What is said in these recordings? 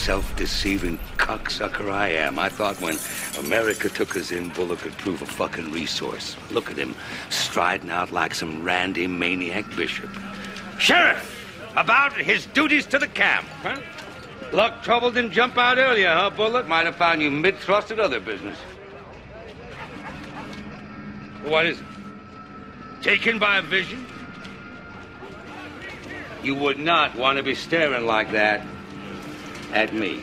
self-deceiving cocksucker I am. I thought when America took us in, Bullock could prove a fucking resource. Look at him, striding out like some randy maniac bishop. Sheriff! About his duties to the camp, huh? Luck trouble didn't jump out earlier, huh, Bullock? Might have found you mid-thrust at other business. What is it? Taken by a vision? You would not want to be staring like that at me.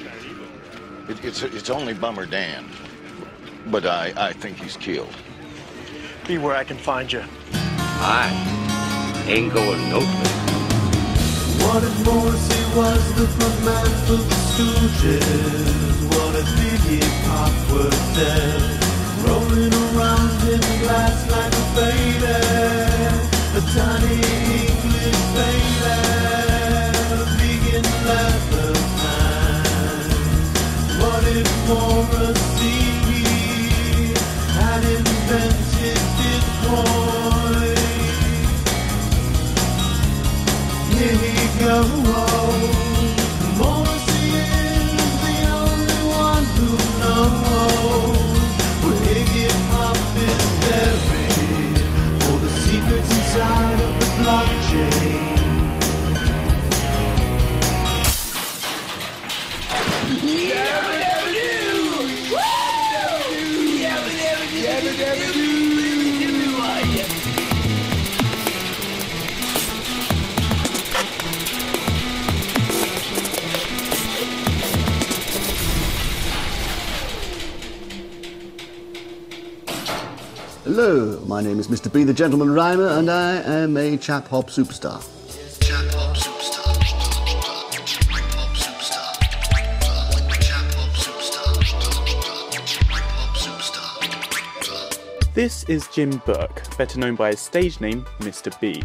It, it's, it's only Bummer Dan. But I, I think he's killed. Be where I can find you. I ain't going nowhere. What if Morrissey was the front man for the Stooges? What if Iggy Pop was dead? Rolling around in the glass like a baby A tiny English baby What if Morrissey had invented? Here For he goes Morrissey Hello, my name is Mr. B, the Gentleman Rhymer, and I am a chap hop superstar. Chap hop superstar. This is Jim Burke, better known by his stage name, Mr. B.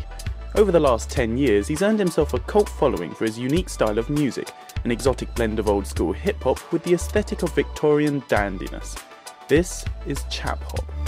Over the last 10 years, he's earned himself a cult following for his unique style of music, an exotic blend of old school hip hop with the aesthetic of Victorian dandiness. This is Chap Hop.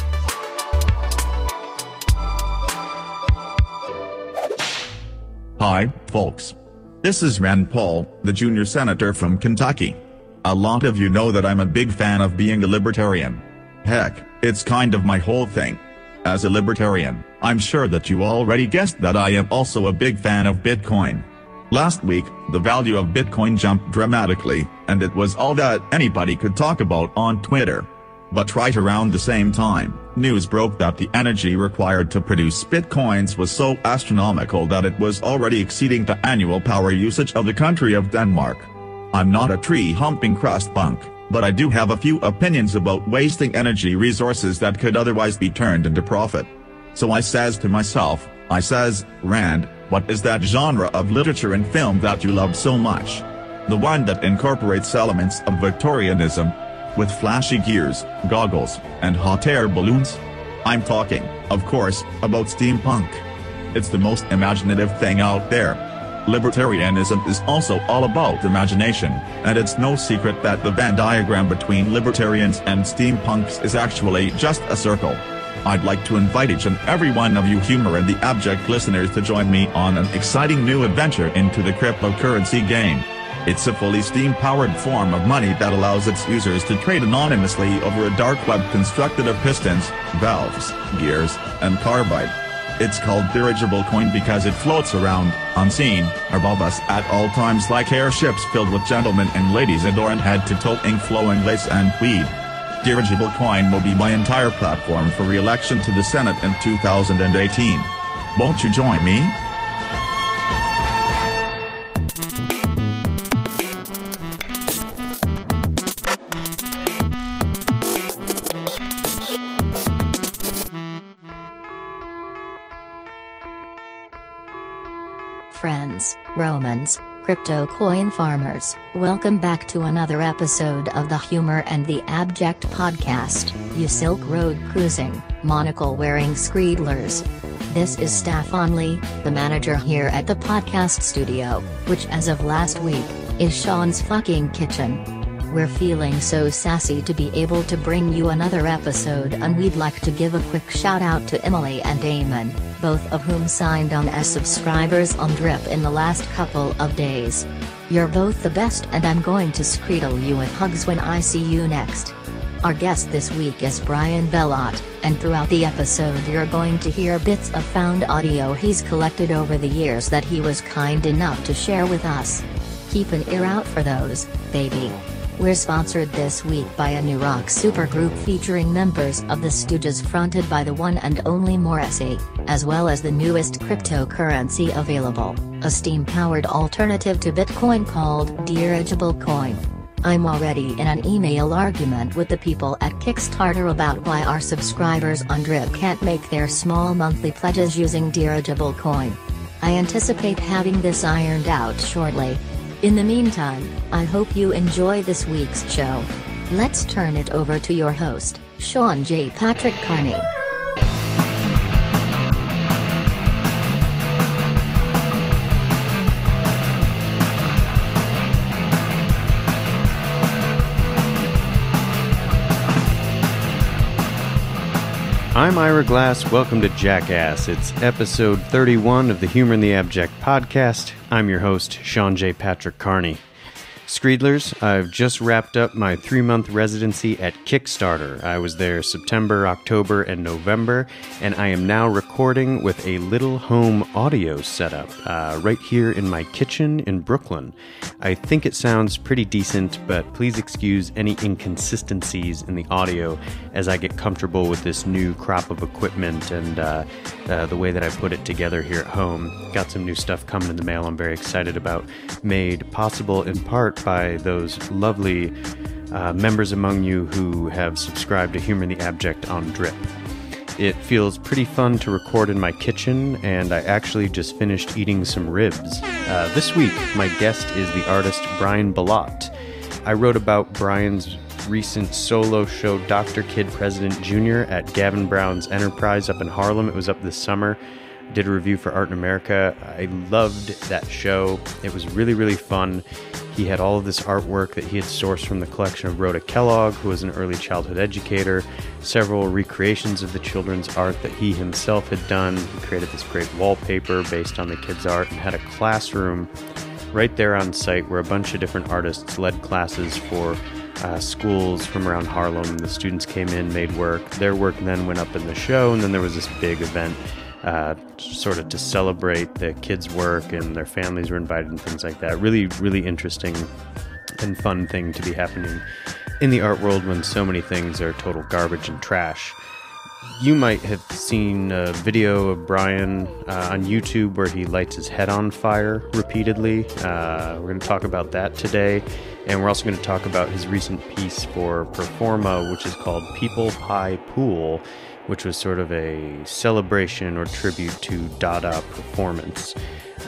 Hi, folks. This is Rand Paul, the junior senator from Kentucky. A lot of you know that I'm a big fan of being a libertarian. Heck, it's kind of my whole thing. As a libertarian, I'm sure that you already guessed that I am also a big fan of Bitcoin. Last week, the value of Bitcoin jumped dramatically, and it was all that anybody could talk about on Twitter. But right around the same time, news broke that the energy required to produce bitcoins was so astronomical that it was already exceeding the annual power usage of the country of Denmark. I'm not a tree-humping crust punk, but I do have a few opinions about wasting energy resources that could otherwise be turned into profit. So I says to myself, I says, Rand, what is that genre of literature and film that you love so much? The one that incorporates elements of Victorianism, with flashy gears, goggles, and hot air balloons? I'm talking, of course, about steampunk. It's the most imaginative thing out there. Libertarianism is also all about imagination, and it's no secret that the Venn diagram between libertarians and steampunks is actually just a circle. I'd like to invite each and every one of you humor and the abject listeners to join me on an exciting new adventure into the cryptocurrency game. It's a fully steam-powered form of money that allows its users to trade anonymously over a dark web constructed of pistons, valves, gears, and carbide. It's called dirigible coin because it floats around, unseen, above us at all times like airships filled with gentlemen and ladies adorned head to toe in flowing lace and tweed. Dirigible coin will be my entire platform for re-election to the Senate in 2018. Won't you join me? Romans, crypto coin farmers, welcome back to another episode of the Humor and the Abject podcast, you Silk Road cruising, monocle wearing screedlers. This is Stefan Lee, the manager here at the podcast studio, which as of last week, is Sean's fucking kitchen. We're feeling so sassy to be able to bring you another episode, and we'd like to give a quick shout out to Emily and Damon, both of whom signed on as subscribers on Drip in the last couple of days. You're both the best, and I'm going to screedle you with hugs when I see you next. Our guest this week is Brian Belott, and throughout the episode, you're going to hear bits of found audio he's collected over the years that he was kind enough to share with us. Keep an ear out for those, baby. We're sponsored this week by a new rock supergroup featuring members of the Stooges fronted by the one and only Morrissey, as well as the newest cryptocurrency available, a Steam powered alternative to Bitcoin called Dirigible Coin. I'm already in an email argument with the people at Kickstarter about why our subscribers on Drip can't make their small monthly pledges using Dirigible Coin. I anticipate having this ironed out shortly. In the meantime, I hope you enjoy this week's show. Let's turn it over to your host, Sean J. Patrick Carney. I'm Ira Glass. Welcome to Jackass. It's episode 31 of the Humor in the Abject podcast. I'm your host, Sean J. Patrick Carney. Screedlers, I've just wrapped up my three month residency at Kickstarter. I was there September, October, and November, and I am now recording with a little home audio setup uh, right here in my kitchen in Brooklyn. I think it sounds pretty decent, but please excuse any inconsistencies in the audio as I get comfortable with this new crop of equipment and uh, uh, the way that I put it together here at home. Got some new stuff coming in the mail I'm very excited about, made possible in part by those lovely uh, members among you who have subscribed to Humor the Abject on Drip. It feels pretty fun to record in my kitchen, and I actually just finished eating some ribs. Uh, this week, my guest is the artist Brian Belott. I wrote about Brian's recent solo show, Dr. Kid President Jr., at Gavin Brown's Enterprise up in Harlem. It was up this summer. Did a review for Art in America. I loved that show. It was really, really fun. He had all of this artwork that he had sourced from the collection of Rhoda Kellogg, who was an early childhood educator, several recreations of the children's art that he himself had done. He created this great wallpaper based on the kids' art and had a classroom right there on site where a bunch of different artists led classes for uh, schools from around Harlem. The students came in, made work. Their work then went up in the show, and then there was this big event uh, sort of to celebrate the kids' work, and their families were invited and things like that. Really, really interesting and fun thing to be happening in the art world when so many things are total garbage and trash. You might have seen a video of Brian uh, on YouTube where he lights his head on fire repeatedly. Uh, we're going to talk about that today. And we're also going to talk about his recent piece for Performa, which is called People Pie Pool, which was sort of a celebration or tribute to Dada performance.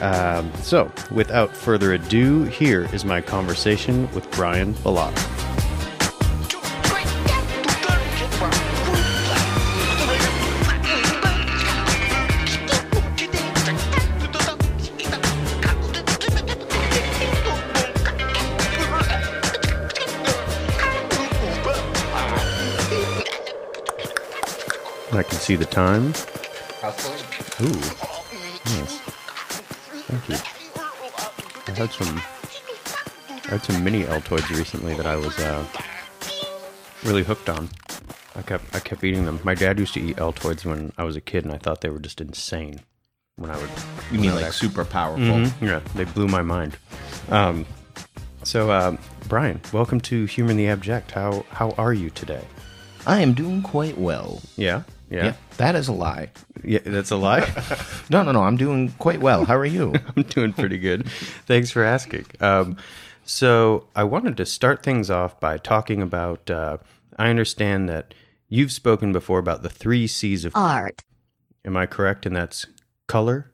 Um, so, without further ado, here is my conversation with Brian Belott. I can see the time. Ooh, nice. Thank you. I had some, I had some mini Altoids recently that I was uh, really hooked on. I kept, I kept eating them. My dad used to eat Altoids when I was a kid, and I thought they were just insane. When I would, You mean like super powerful? Mhm, yeah, they blew my mind. Um, so, um, Brian, welcome to Humor in the Abject. How how are you today? I am doing quite well. Yeah, yeah, that is a lie. yeah. That's a lie. No, no, no. I'm doing quite well. How are you? I'm doing pretty good. Thanks for asking. Um, so I wanted to start things off by talking about. Uh, I understand that you've spoken before about the three C's of. Art. Am I correct? And that's color,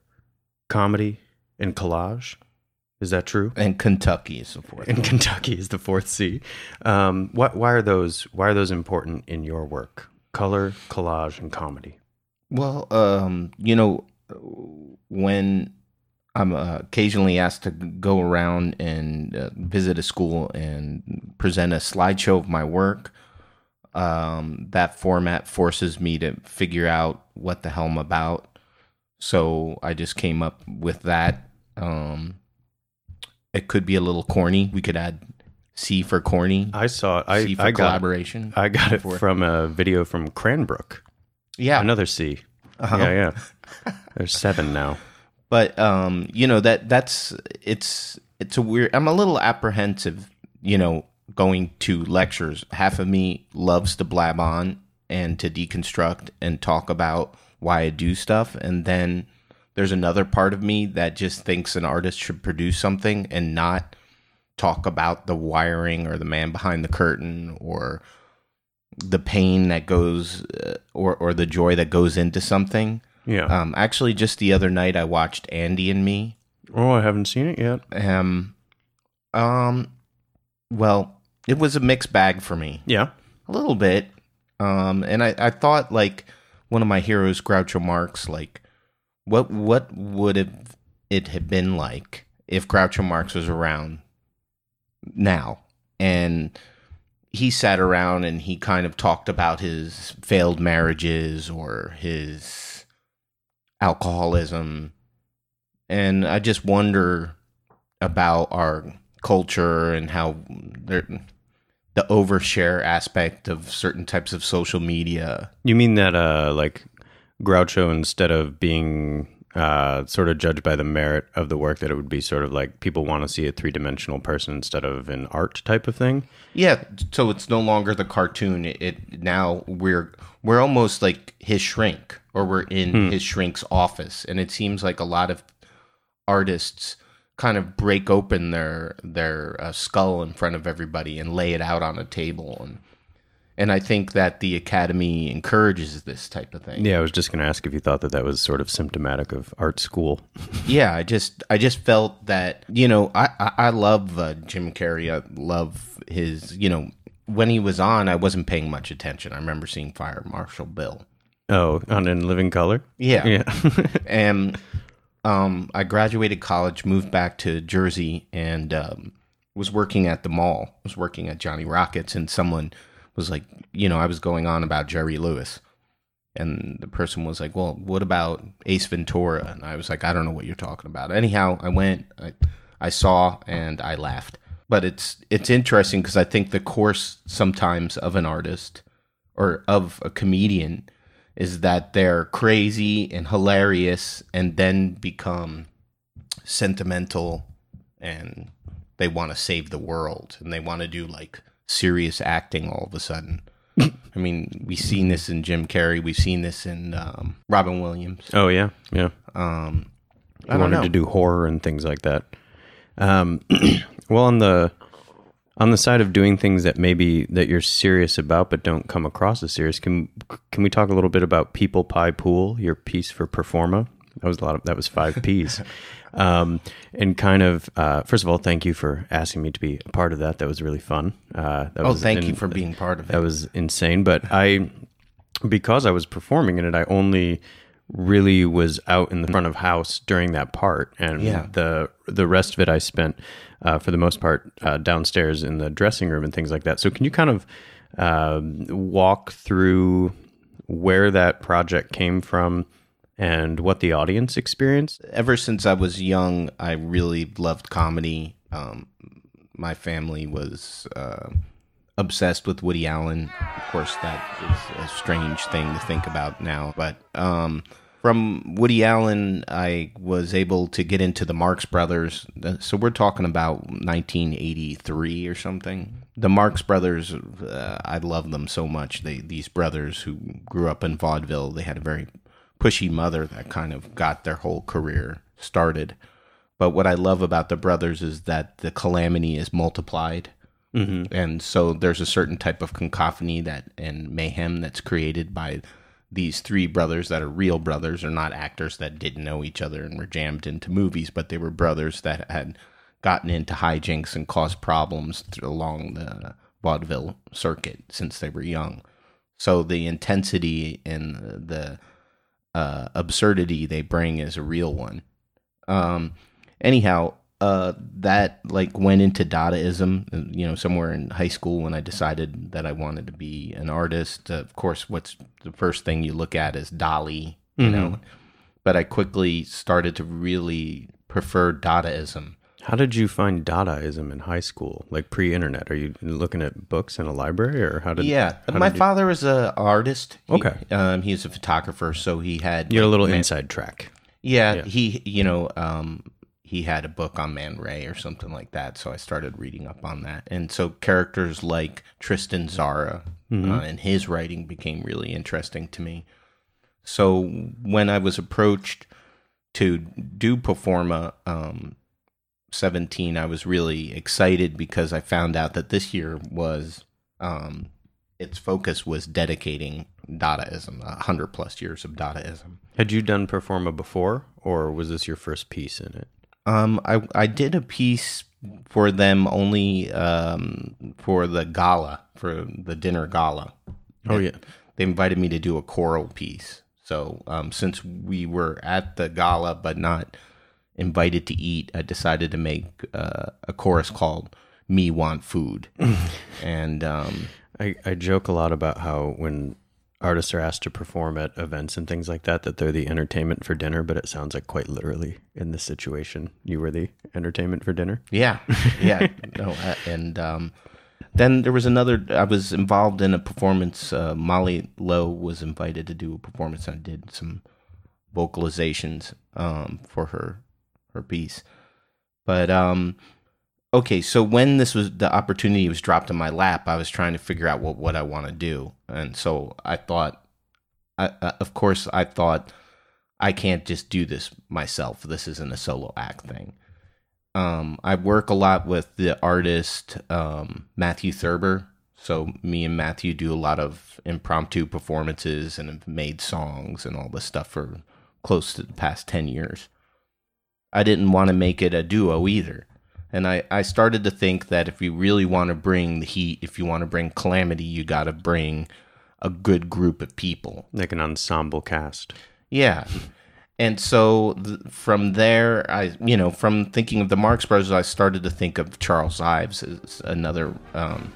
comedy, and collage. Is that true? and Kentucky is the fourth. And Kentucky is the fourth C. Um, why, why are those? Why are those important in your work? Color, collage, and comedy. Well, um, you know, when I'm uh, occasionally asked to go around and uh, visit a school and present a slideshow of my work, um, that format forces me to figure out what the hell I'm about. So I just came up with that. Um, it could be a little corny. We could add C for corny. I saw it. I, C for I got, collaboration. I got it For- from a video from Cranbrook. Yeah. Another C. Uh-huh. Yeah, yeah. There's seven now. but um you know that that's it's it's a weird i'm a little apprehensive you know going to lectures half of me loves to blab on and to deconstruct and talk about why i do stuff and then there's another part of me that just thinks an artist should produce something and not talk about the wiring or the man behind the curtain or the pain that goes uh, or or the joy that goes into something Yeah. um, actually, just the other night, I watched Andy and Me. oh, I haven't seen it yet. Um, um, well, it was a mixed bag for me, Yeah. a little bit. Um, and I, I thought like one of my heroes, Groucho Marx, like what what would have it have been like if Groucho Marx was around now. And he sat around and he kind of talked about his failed marriages or his alcoholism. And i just wonder about our culture and how the overshare aspect of certain types of social media. You mean that, uh, like Groucho, instead of being uh, sort of judged by the merit of the work, that it would be sort of like people want to see a three dimensional person instead of an art type of thing? Yeah, so it's no longer the cartoon. It, it now we're we're almost like his shrink, or we're in Hmm. his shrink's office, and it seems like a lot of artists kind of break open their their uh, skull in front of everybody and lay it out on a table, and and I think that the academy encourages this type of thing. Yeah, I was just going to ask if you thought that that was sort of symptomatic of art school. yeah, I just I just felt that you know I I, I love uh, Jim Carrey. I love his you know when he was on, I wasn't paying much attention. I remember seeing Fire Marshal Bill. Oh, on In Living Color? Yeah, Yeah. and um, I graduated college, moved back to Jersey, and um, was working at the mall. Was working at Johnny Rockets, and someone was like, you know, I was going on about Jerry Lewis. And the person was like, "Well, what about Ace Ventura?" And I was like, "I don't know what you're talking about." Anyhow, I went, I, I saw, and I laughed. But it's it's interesting because I think the course sometimes of an artist or of a comedian is that they're crazy and hilarious, and then become sentimental, and they want to save the world, and they want to do like serious acting all of a sudden. I mean, we've seen this in Jim Carrey. We've seen this in um, Robin Williams. oh, yeah. Yeah. Um, I wanted know. to do horror and things like that. Um, well, on the on the side of doing things that maybe that you're serious about but don't come across as serious, can can we talk a little bit about People Pie Pool, your piece for Performa? That was a lot of that was five P's. Um, and kind of uh, first of all, thank you for asking me to be a part of that. That was really fun. Uh, that Oh, was thank you for being part of it. that was insane. But I, because I was performing in it, I only really was out in the front of house during that part, and Yeah. the the rest of it I spent uh, for the most part uh, downstairs in the dressing room and things like that. So can you kind of um, walk through where that project came from and what the audience experienced? ever since I was young, I really loved comedy. Um, my family was uh, obsessed with Woody Allen. Of course, that is a strange thing to think about now. But um, from Woody Allen, I was able to get into the Marx Brothers. So we're talking about 1983 or something. The Marx Brothers, uh, I love them so much. They these brothers who grew up in vaudeville. They had a very pushy mother that kind of got their whole career started. But what I love about the brothers is that the calamity is multiplied. Mm-hmm. And so there's a certain type of cacophony that and mayhem that's created by these three brothers that are real brothers, are not actors that didn't know each other and were jammed into movies, but they were brothers that had gotten into hijinks and caused problems along the vaudeville circuit since they were young. So the intensity and the uh, absurdity they bring is a real one. Um, anyhow, uh, that like went into Dadaism, you know, somewhere in high school when I decided that I wanted to be an artist. Uh, of course, what's the first thing you look at is Dali, you Mhm. know. But I quickly started to really prefer Dadaism. How did you find Dadaism in high school, like pre-internet? Are you looking at books in a library, or how did? yeah, how my did you- father was a artist. He- Okay. um, he's a photographer, so he had You had a little man- inside track. Yeah, Yeah. he you know um, he had a book on Man Ray or something like that, so I started reading up on that, and so characters like Tristan Tzara Mhm. uh, and his writing became really interesting to me. So when I was approached to do Performa um, 17, I was really excited because I found out that this year was um, its focus was dedicating Dadaism, a hundred plus years of Dadaism. Had you done Performa before, or was this your first piece in it? Um, I I did a piece for them only um, for the gala for the dinner gala. Oh, yeah. they invited me to do a choral piece. So um, since we were at the gala but not invited to eat, I decided to make uh, a chorus called "Me Want Food," and um, I, I joke a lot about how when artists are asked to perform at events and things like that, that they're the entertainment for dinner, but it sounds like quite literally in this situation, you were the entertainment for dinner. Yeah, yeah. no, and um, then there was another. I was involved in a performance. Uh, Molly Lowe was invited to do a performance. I did some vocalizations um, for her her piece. But um, okay, so when this was the opportunity was dropped in my lap, I was trying to figure out what what I want to do, and so I thought, I, uh, of course, I thought I can't just do this myself. This isn't a solo act thing um, I work a lot with the artist um, Matthew Thurber. So me and Matthew do a lot of impromptu performances and have made songs and all this stuff for close to the past ten years. I didn't want to make it a duo either. And I, I started to think that if you really want to bring the heat, if you want to bring calamity, you got to bring a good group of people. Like an ensemble cast. Yeah. And so th- from there, I, you know, from thinking of the Marx Brothers, I started to think of Charles Ives as another um,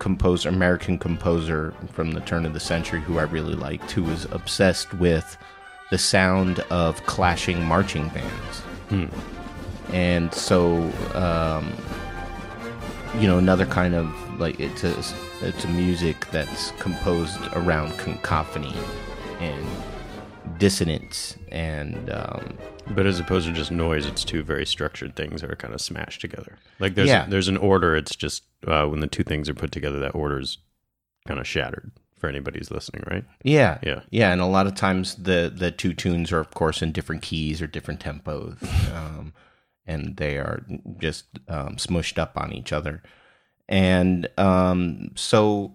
composer, American composer from the turn of the century who I really liked, who was obsessed with the sound of clashing marching bands. And so, um, you know, another kind of like it's a, it's a music that's composed around cacophony and dissonance and um, But as opposed to just noise, it's two very structured things that are kind of smashed together. Like there's Yeah. there's an order. It's just uh, when the two things are put together, that order's kind of shattered for anybody who's listening, right? yeah Yeah. yeah and a lot of times the the two tunes are of course in different keys or different tempos um, and they are just um, smushed up on each other and um, so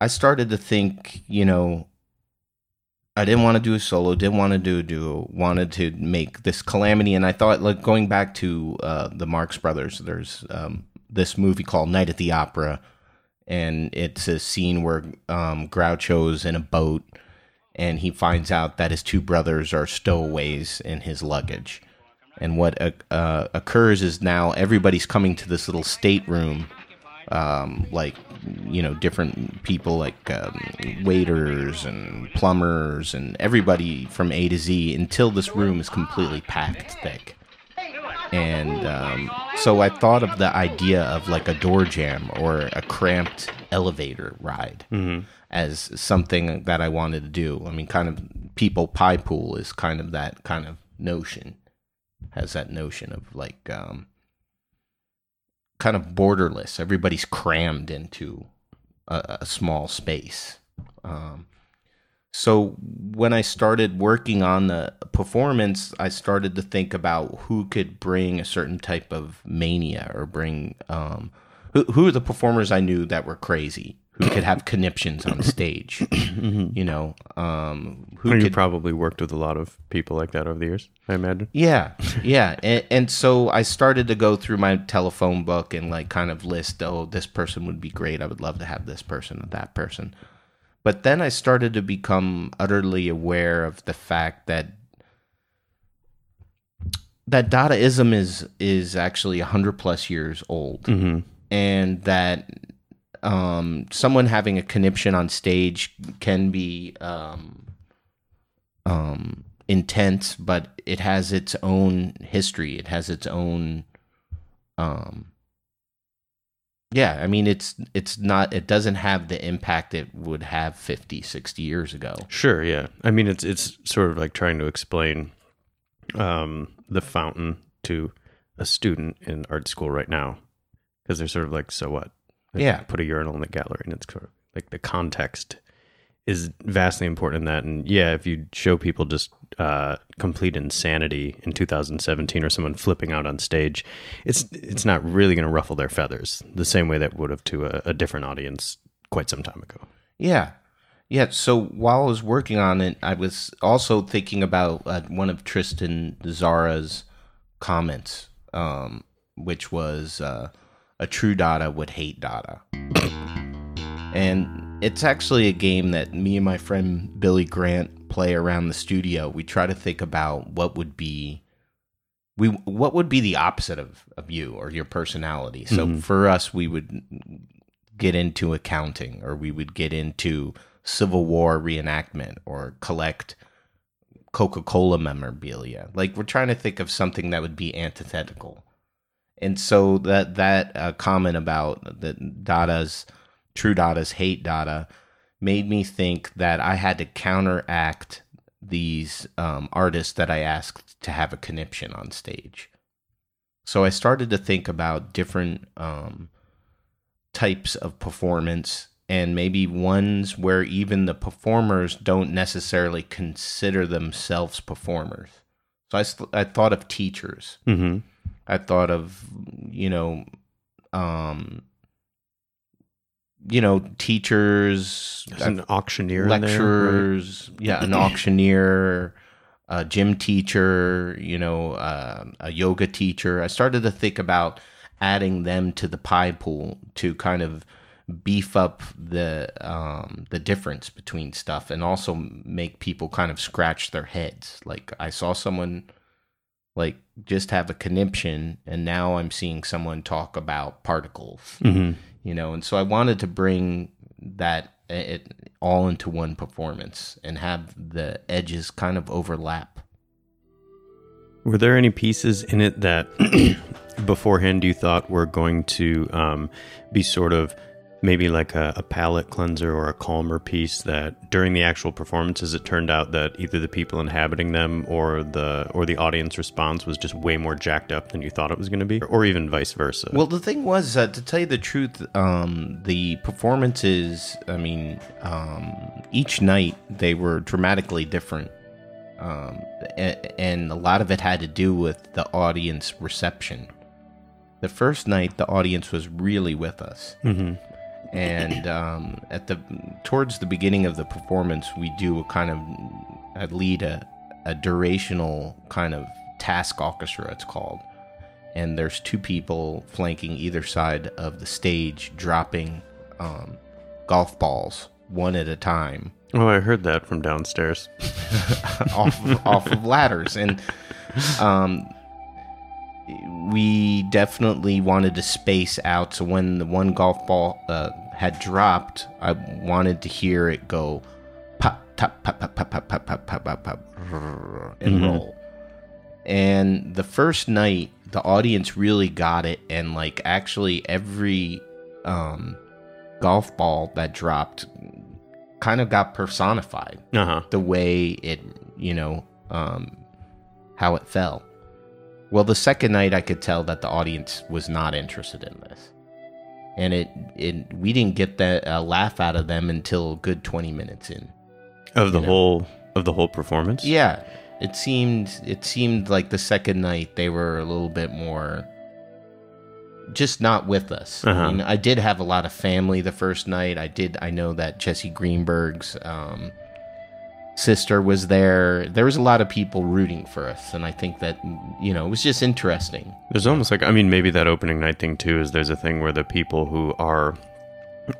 i started to think you know I didn't want to do a solo, didn't want to do a duo, wanted to make this calamity. And I thought, like, going back to uh, the Marx Brothers, there's um, this movie called Night at the Opera. And it's a scene where um, Groucho's in a boat and he finds out that his two brothers are stowaways in his luggage. And what uh, uh, occurs is now everybody's coming to this little stateroom um, like you know different people like um, waiters and plumbers and everybody from A to Z until this room is completely packed thick. And um, so I thought of the idea of like a door jam or a cramped elevator ride as something that I wanted to do. I mean, kind of people pie pool is kind of that kind of notion, has that notion of like um, kind of borderless. Everybody's crammed into a, a small space. Um, so when I started working on the performance, I started to think about who could bring a certain type of mania or bring um, who who are the performers I knew that were crazy, who could have conniptions on stage. You know, um, who Who you could probably worked with a lot of people like that over the years, I imagine. yeah, yeah, and, and so I started to go through my telephone book and like kind of list, oh, this person would be great. I would love to have this person or that person. But then I started to become utterly aware of the fact that that Dadaism is is actually hundred plus years old, and that um, someone having a conniption on stage can be um, um, intense, but it has its own history. It has its own um yeah, I mean it's it's not it doesn't have the impact it would have 50, 60 years ago. Sure, yeah. I mean, it's it's sort of like trying to explain um, the fountain to a student in art school right now because they're sort of like, so what? Like, Yeah. Put a urinal in the gallery, and it's sort of like the context is vastly important in that. And yeah, if you show people just uh, complete insanity in 2017 or someone flipping out on stage, it's it's not really going to ruffle their feathers the same way that would have to a, a different audience quite some time ago. Yeah. Yeah. So while I was working on it, I was also thinking about uh, one of Tristan Tzara's comments, um, which was uh, a true Dada would hate Dada. and it's actually a game that me and my friend Billy Grant play around the studio. We try to think about what would be we what would be the opposite of, of you or your personality. So Mhm. for us we would get into accounting or we would get into Civil War reenactment or collect Coca-Cola memorabilia. Like we're trying to think of something that would be antithetical. And so that that uh, comment about the Dada's true Dada's hate Dada made me think that I had to counteract these um, artists that I asked to have a conniption on stage. So I started to think about different um, types of performance and maybe ones where even the performers don't necessarily consider themselves performers. So I, st- I thought of teachers. Mm-hmm. I thought of, you know, um, you know, teachers, There's an auctioneer in there, right? lecturers, yeah, an auctioneer, a gym teacher, you know, uh, a yoga teacher. I started to think about adding them to the pie pool to kind of beef up the um, the difference between stuff and also make people kind of scratch their heads. Like I saw someone like just have a conniption and now I'm seeing someone talk about particles. Mhm. You know, and so I wanted to bring that it all into one performance and have the edges kind of overlap. Were there any pieces in it that beforehand you thought were going to um, be sort of maybe like a, a palate cleanser or a calmer piece that during the actual performances it turned out that either the people inhabiting them or the or the audience response was just way more jacked up than you thought it was going to be or even vice versa Well, the thing was, uh, to tell you the truth, um, the performances, I mean, um, each night they were dramatically different. Um, a- and a lot of it had to do with the audience reception. The first night, the audience was really with us. Mhm. And um, at the towards the beginning of the performance, we do a kind of I lead a, a durational kind of task orchestra. It's called, and there's two people flanking either side of the stage, dropping um, golf balls one at a time oh i heard that from downstairs off off of ladders, and um, we definitely wanted to space out. So when the one golf ball uh, had dropped, I wanted to hear it go pop, tap, pop, pop, pop, pop, pop, pop, pop, pop, pop, and Mhm. roll. And the first night, the audience really got it, and like actually every um, golf ball that dropped kind of got personified uh-huh the way it you know um how it fell well the second night i could tell that the audience was not interested in this and it it we didn't get that uh, laugh out of them until a good 20 minutes in of the know? whole of the whole performance yeah it seemed it seemed like the second night they were a little bit more just not with us. Uh-huh. I mean, I did have a lot of family the first night. I did. I know that Jesse Greenberg's um, sister was there. There was a lot of people rooting for us, and I think that you know it was just interesting. There's almost like I mean maybe that opening night thing too is there's a thing where the people who are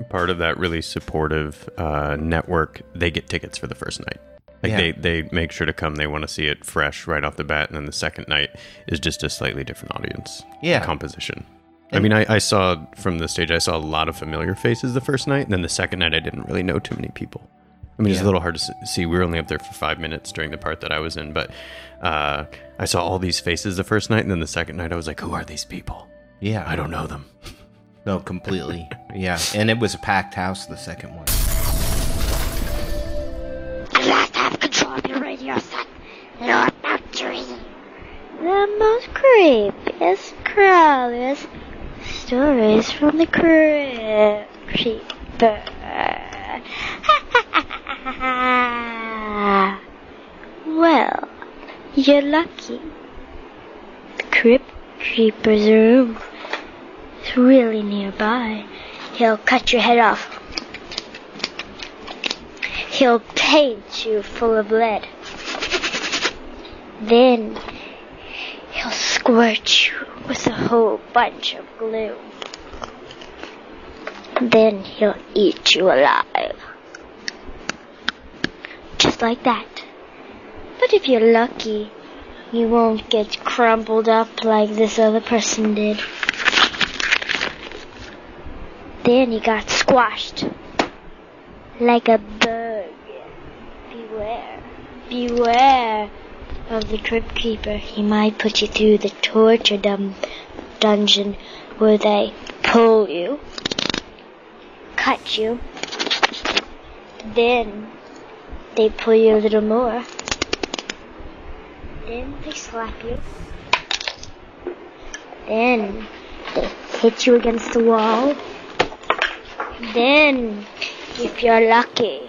part of that really supportive uh, network they get tickets for the first night. Like Yeah. they they make sure to come. They want to see it fresh right off the bat, and then the second night is just a slightly different audience Yeah. composition. I mean, I, I saw from the stage, I saw a lot of familiar faces the first night, and then the second night, I didn't really know too many people. I mean, it's a little hard to see. We were only up there for five minutes during the part that I was in, but uh, I saw all these faces the first night, and then the second night, I was like, "Who are these people? Yeah, I don't know them." No, completely. yeah, and it was a packed house. The second one. You last have control of your radio, son. You're about to read the most creepiest, crawliest stories from the Crypt Well, you're lucky. The Crypt Keeper's room is really nearby. He'll cut your head off. He'll paint you full of lead. Then he'll squirt you with a whole bunch of glue. Then he'll eat you alive. Just like that. But if you're lucky, you won't get crumpled up like this other person did. Then he got squashed like a bug. Beware, beware of the Crypt Keeper. He might put you through the torture dum- dungeon where they pull you, cut you, then they pull you a little more, then they slap you, then they hit you against the wall, then, if you're lucky,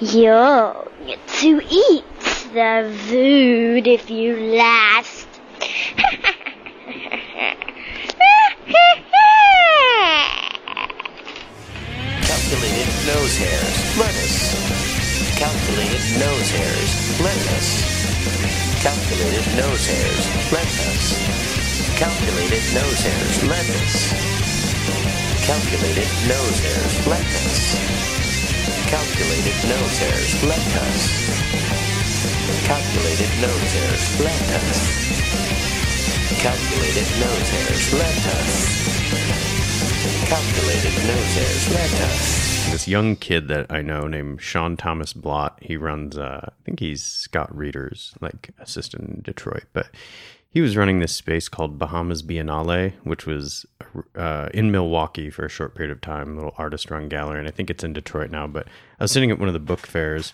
you'll get to eat the food if you last. Calculated nose hairs, lettuce. Calculated nose hairs. Let us. Calculated nose hairs. Let us. Calculated nose hairs. Let us. calculated nose hairs, Let us. Calculated nose hairs, Let us. Calculated nose hairs, Let us. Calculated nose hairs, Let us. Calculated nose hairs, Let us. This young kid that I know named Sean Thomas Blott, he runs, uh, I think he's Scott Reeder's like assistant in Detroit, but he was running this space called Bahamas Biennale, which was uh, in Milwaukee for a short period of time, little artist run gallery. And I think it's in Detroit now. But I was sitting at one of the book fairs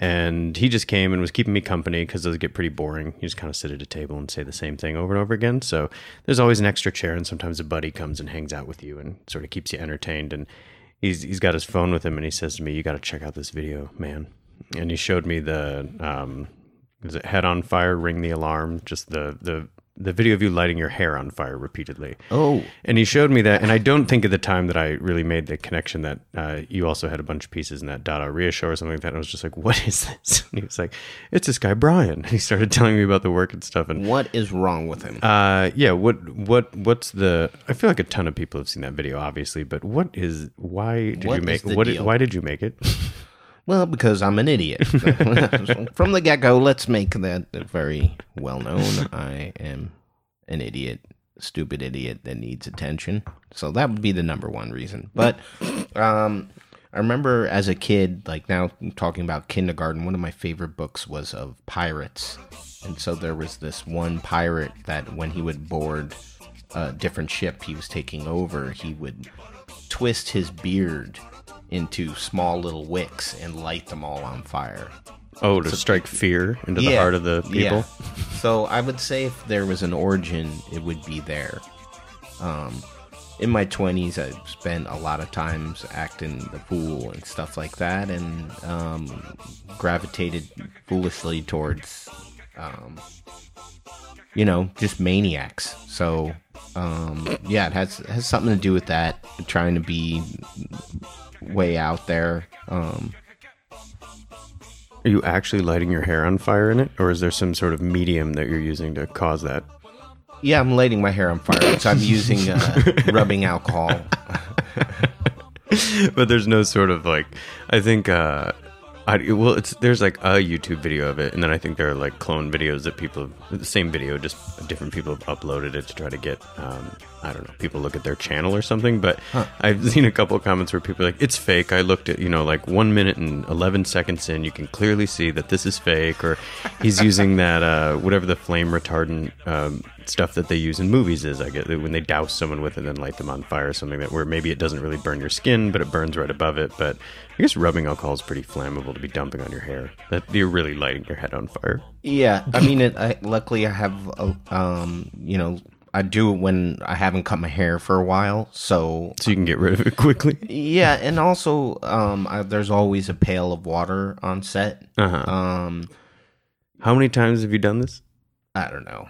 and he just came and was keeping me company because those get pretty boring. You just kind of sit at a table and say the same thing over and over again. So there's always an extra chair, and sometimes a buddy comes and hangs out with you and sort of keeps you entertained. And he's he's got his phone with him, and he says to me, "You got to check out this video, man." And he showed me the um, is it head on fire, ring the alarm, just the the the video of you lighting your hair on fire repeatedly. Oh. And he showed me that, and I don't think at the time that I really made the connection that uh, you also had a bunch of pieces in that Dada Ria show or something like that. And I was just like, "What is this?" And he was like, "It's this guy Brian." And he started telling me about the work and stuff. And What is wrong with him? uh, yeah, what what what's the? I feel like a ton of people have seen that video, obviously, but what is? Why did What you make? What? deal? Why did you make it? Well, because I'm an idiot. From the get go, let's make that very well known. I am an idiot, stupid idiot that needs attention. So that would be the number one reason. But um, I remember as a kid, like now talking about kindergarten, one of my favorite books was of pirates. And so there was this one pirate that when he would board a different ship he was taking over, he would twist his beard into small little wicks and light them all on fire. Oh, to strike fear into the heart of the people. yeah. So I would say if there was an origin, it would be there. Um, in my twenties, I spent a lot of times acting the fool and stuff like that, and um, gravitated foolishly towards, um, you know, just maniacs. So um, yeah, it has has something to do with that. Trying to be way out there. Um, Are you actually lighting your hair on fire in it, or is there some sort of medium that you're using to cause that? Yeah, I'm lighting my hair on fire. So I'm using uh, rubbing alcohol. but there's no sort of like. I think uh, I, well, it's there's like a YouTube video of it, and then I think there are like clone videos that people the same video, just different people have uploaded it to try to get um, I don't know people look at their channel or something. But I've seen a couple of comments where people are like it's fake. I looked at you know like one minute and eleven seconds in, you can clearly see that this is fake, or he's using that uh, whatever the flame retardant um, stuff that they use in movies is. I get when they douse someone with it and then light them on fire or something that where maybe it doesn't really burn your skin, but it burns right above it. But I guess rubbing alcohol is pretty flammable to be dumping on your hair. That you're really lighting your head on fire. Yeah, I mean, it, I, luckily I have, a, um, you know, I do it when I haven't cut my hair for a while, so so you can get rid of it quickly. Yeah, and also, um, I, there's always a pail of water on set. Uh-huh. Um, How many times have you done this? I don't know,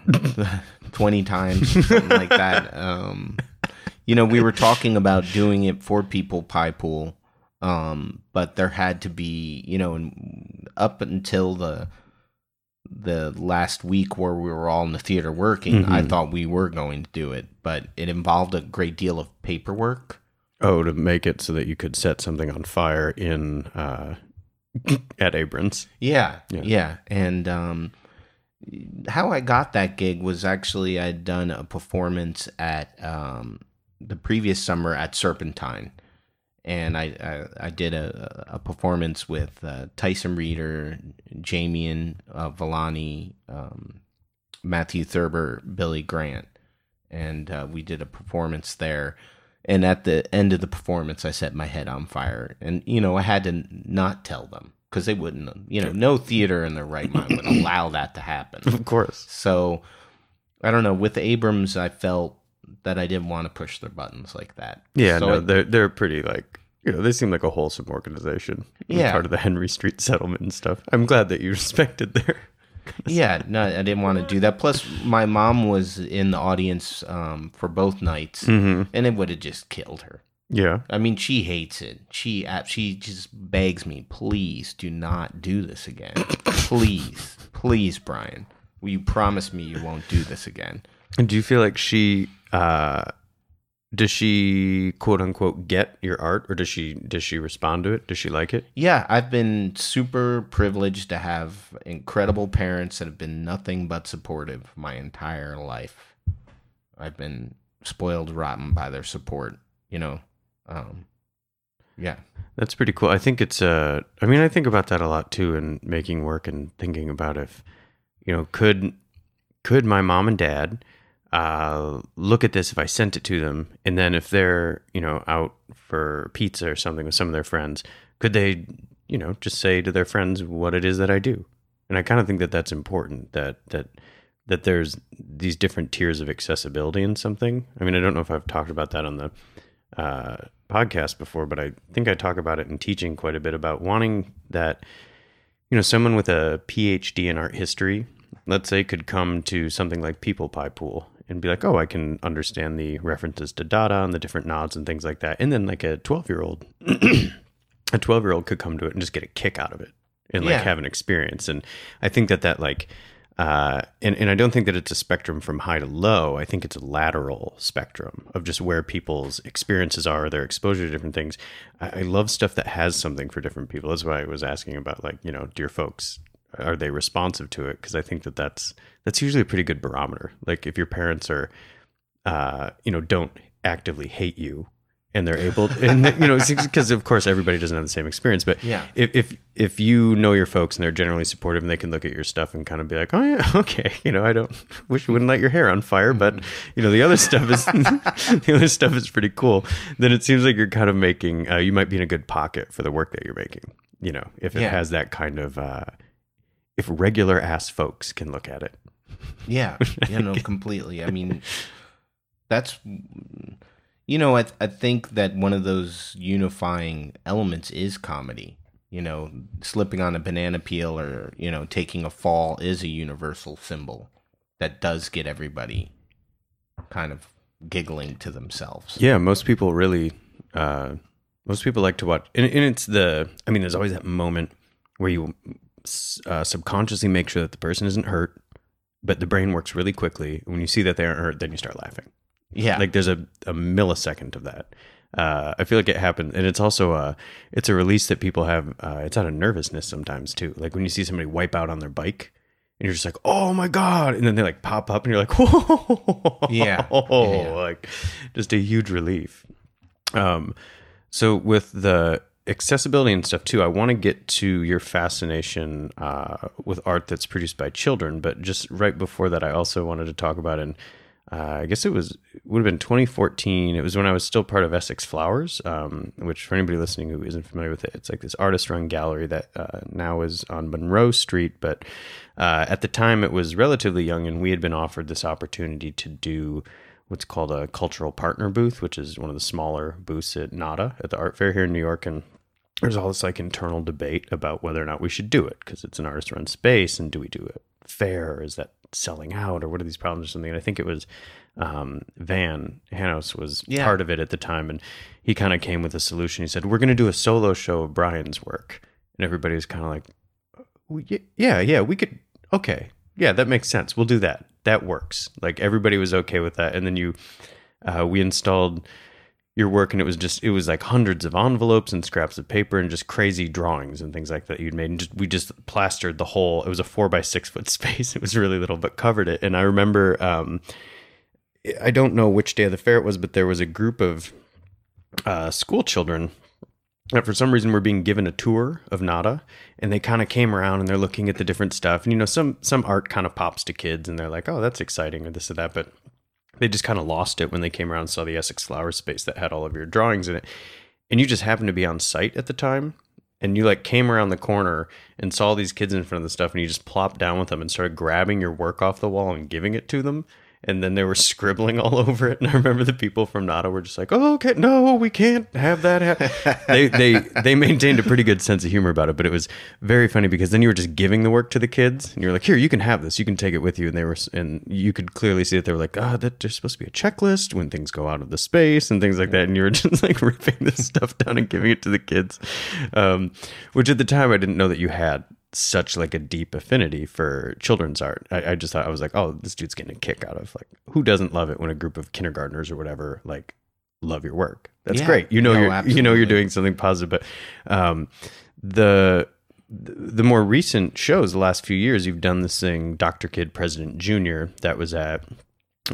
twenty times, something like that. Um, you know, we were talking about doing it for people pie pool, um, but there had to be, you know, and up until the the last week where we were all in the theater working, I Mhm. thought we were going to do it, but it involved a great deal of paperwork. Oh, to make it so that you could set something on fire in uh, at Abrons. Yeah, Yeah. yeah, And um, how I got that gig was actually I'd done a performance at um, the previous summer at Serpentine, and I I, I did a, a performance with uh, Tyson Reeder, Jamian uh, Villani, um, Matthew Thurber, Billy Grant, and uh, we did a performance there. And at the end of the performance, I set my head on fire, and you know I had to not tell them because they wouldn't. You know, no theater in their right mind would allow that to happen. Of course. So I don't know. With Abrons, I felt that I didn't want to push their buttons like that. Yeah, So no, I- they're they're pretty like you know they seem like a wholesome organization. Yeah. part of the Henry Street settlement and stuff. I'm glad that you respected their. yeah, no, I didn't want to do that. Plus, my mom was in the audience um, for both nights, Mhm. and it would have just killed her. Yeah. I mean, she hates it. She she just begs me, please do not do this again. please, please, Brian, will you promise me you won't do this again? And do you feel like she uh does she quote unquote get your art or does she does she respond to it? Does she like it? Yeah, I've been super privileged to have incredible parents that have been nothing but supportive my entire life. I've been spoiled rotten by their support, you know. Um, yeah. That's pretty cool. I think it's uh I mean I think about that a lot too in making work and thinking about if you know could could my mom and dad uh look at this if I sent it to them and then if they're, you know, out for pizza or something with some of their friends, could they, you know, just say to their friends what it is that I do? And I kind of think that that's important that that that there's these different tiers of accessibility in something. I mean, I don't know if I've talked about that on the uh, podcast before, but I think I talk about it in teaching quite a bit about wanting that, you know, someone with a PhD in art history, let's say, could come to something like People Pie Pool and be like, oh, I can understand the references to Dada and the different nods and things like that. And then like a 12 year old, a 12 year old could come to it and just get a kick out of it and like Yeah. have an experience. And I think that that like, uh, and, and I don't think that it's a spectrum from high to low. I think it's a lateral spectrum of just where people's experiences are, their exposure to different things. I, I love stuff that has something for different people. That's why I was asking about like, you know, dear folks, are they responsive to it? Because I think that that's, that's usually a pretty good barometer. Like if your parents are, uh, you know, don't actively hate you and they're able and you know because of course everybody doesn't have the same experience but Yeah. if, if if you know your folks and they're generally supportive and they can look at your stuff and kind of be like oh yeah okay you know i don't wish you wouldn't light your hair on fire but you know the other stuff is the other stuff is pretty cool then it seems like you're kind of making uh, you might be in a good pocket for the work that you're making you know if it Yeah. has that kind of uh if regular ass folks can look at it Yeah, you know, completely. I mean, that's you know, I I think that one of those unifying elements is comedy. You know, slipping on a banana peel or you know taking a fall is a universal symbol that does get everybody kind of giggling to themselves. Yeah, most people really, uh, most people like to watch, and, and it's the. I mean, there's always that moment where you uh, subconsciously make sure that the person isn't hurt, but the brain works really quickly. When you see that they aren't hurt, then you start laughing. Yeah. like there's a, a millisecond of that. Uh, I feel like it happened, and it's also a it's a release that people have. Uh, it's out of nervousness sometimes too. Like when you see somebody wipe out on their bike, and you're just like, "Oh my god!" and then they like pop up, and you're like, "Whoa!" Yeah. Oh, like just a huge relief. Um, so with the accessibility and stuff too, I want to get to your fascination uh, with art that's produced by children. But just right before that, I also wanted to talk about and uh, I guess it was it would have been 2014. It was when I was still part of Essex Flowers, um, which for anybody listening who isn't familiar with it, it's like this artist-run gallery that uh, now is on Monroe Street. But uh, at the time, it was relatively young, and we had been offered this opportunity to do what's called a cultural partner booth, which is one of the smaller booths at NADA at the art fair here in New York, and there's all this like internal debate about whether or not we should do it because it's an artist run space and do we do it fair is that selling out or what are these problems or something? And i think it was um, van hanos was Yeah. part of it at the time and he kind of came with a solution. He said we're going to do a solo show of brian's work. And everybody was kind of like "Well, yeah yeah we could okay yeah that makes sense. We'll do that. That works. Like everybody was okay with that. And then you uh, we installed your work and it was just it was like hundreds of envelopes and scraps of paper and just crazy drawings and things like that you'd made and just we just plastered the whole it was a four by six foot space it was really little but covered it and i remember um i don't know which day of the fair it was but there was a group of uh school children that for some reason we're being given a tour of nada and they kind of came around and they're looking at the different stuff and you know some some art kind of pops to kids and they're like oh that's exciting or this or that but they just kind of lost it when they came around and saw the Essex Flower space that had all of your drawings in it. And you just happened to be on site at the time. And you like came around the corner and saw these kids in front of the stuff, and you just plopped down with them and started grabbing your work off the wall and giving it to them. And then they were scribbling all over it. And I remember the people from Nada were just like, "Oh, okay, no, we can't have that." Ha-. they they they maintained a pretty good sense of humor about it, but it was very funny because then you were just giving the work to the kids, and you're like, "Here, you can have this. You can take it with you." And they were, and you could clearly see that they were like, "Ah, that there's supposed to be a checklist when things go out of the space and things like that." And you were just like ripping this stuff down and giving it to the kids, um, which at the time I didn't know that you had such like a deep affinity for children's art. I, I just thought I was like, oh, this dude's getting a kick out of like who doesn't love it when a group of kindergartners or whatever like love your work. That's Yeah. great. You know No, you're you know you're doing something positive. But um, the the more recent shows, the last few years, you've done this thing, Dr. Kid President Junior. That was at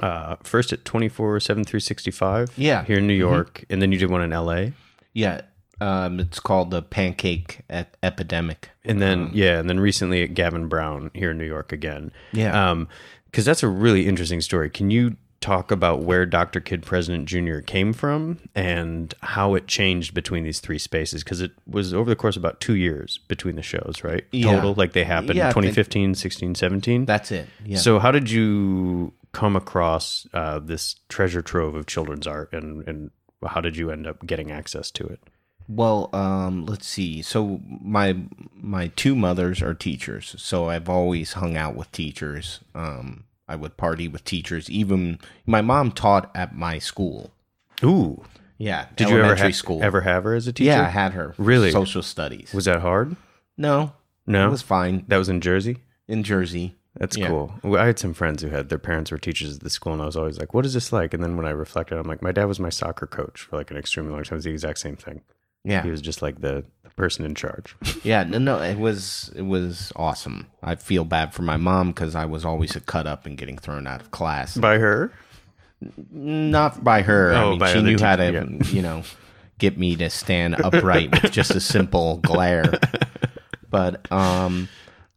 uh, first at twenty four seven three sixty five. Yeah. here in New Mhm. York, and then you did one in L.A. Yeah, um, it's called the Pancake Epidemic. And then yeah, and then recently at Gavin Brown here in New York again. Yeah. Um cuz that's a really interesting story. Can you talk about where Dr. Kid President Jr. came from and how it changed between these three spaces cuz it was over the course of about 2 years between the shows, right? Yeah. Total like they happened Yeah, I in think- 2015, 16, 17. That's it. Yeah. So how did you come across uh, this treasure trove of children's art and and how did you end up getting access to it? Well, um, let's see. So my my two mothers are teachers, so I've always hung out with teachers. Um, I would party with teachers. Even my mom taught at my school. Ooh. Yeah. Did you ever have ha- school. ever have her as a teacher? Yeah, I had her. Really? Social studies. Was that hard? No. No, It was fine. That was in Jersey. In Jersey. That's Yeah. cool. I had some friends who had their parents were teachers at the school, and I was always like, "What is this like?" And then when I reflected, I'm like, "My dad was my soccer coach for like an extremely long time. It was the exact same thing. Yeah. he was just like the, the person in charge." Yeah, no, no, it was it was awesome. I feel bad for my mom because I was always a cut up and getting thrown out of class. By her? Not by her. I Oh, mean, by she knew how to, you know, get me to stand upright with just a simple glare. But um,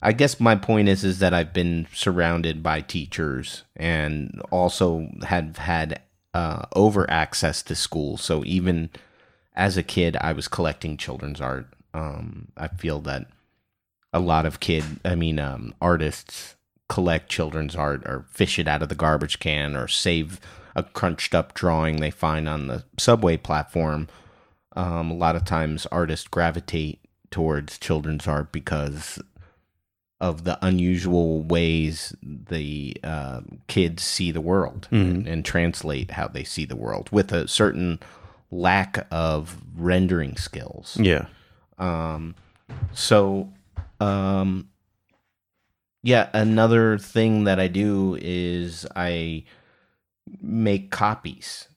I guess my point is is that I've been surrounded by teachers and also have had uh, over access to school. So even as a kid, I was collecting children's art. Um, I feel that a lot of kid, I mean, um, artists collect children's art or fish it out of the garbage can or save a crunched up drawing they find on the subway platform. Um, a lot of times artists gravitate towards children's art because of the unusual ways the uh, kids see the world and, and translate how they see the world with a certain lack of rendering skills. Yeah. Um, so, um, yeah, another thing that I do is I make copies.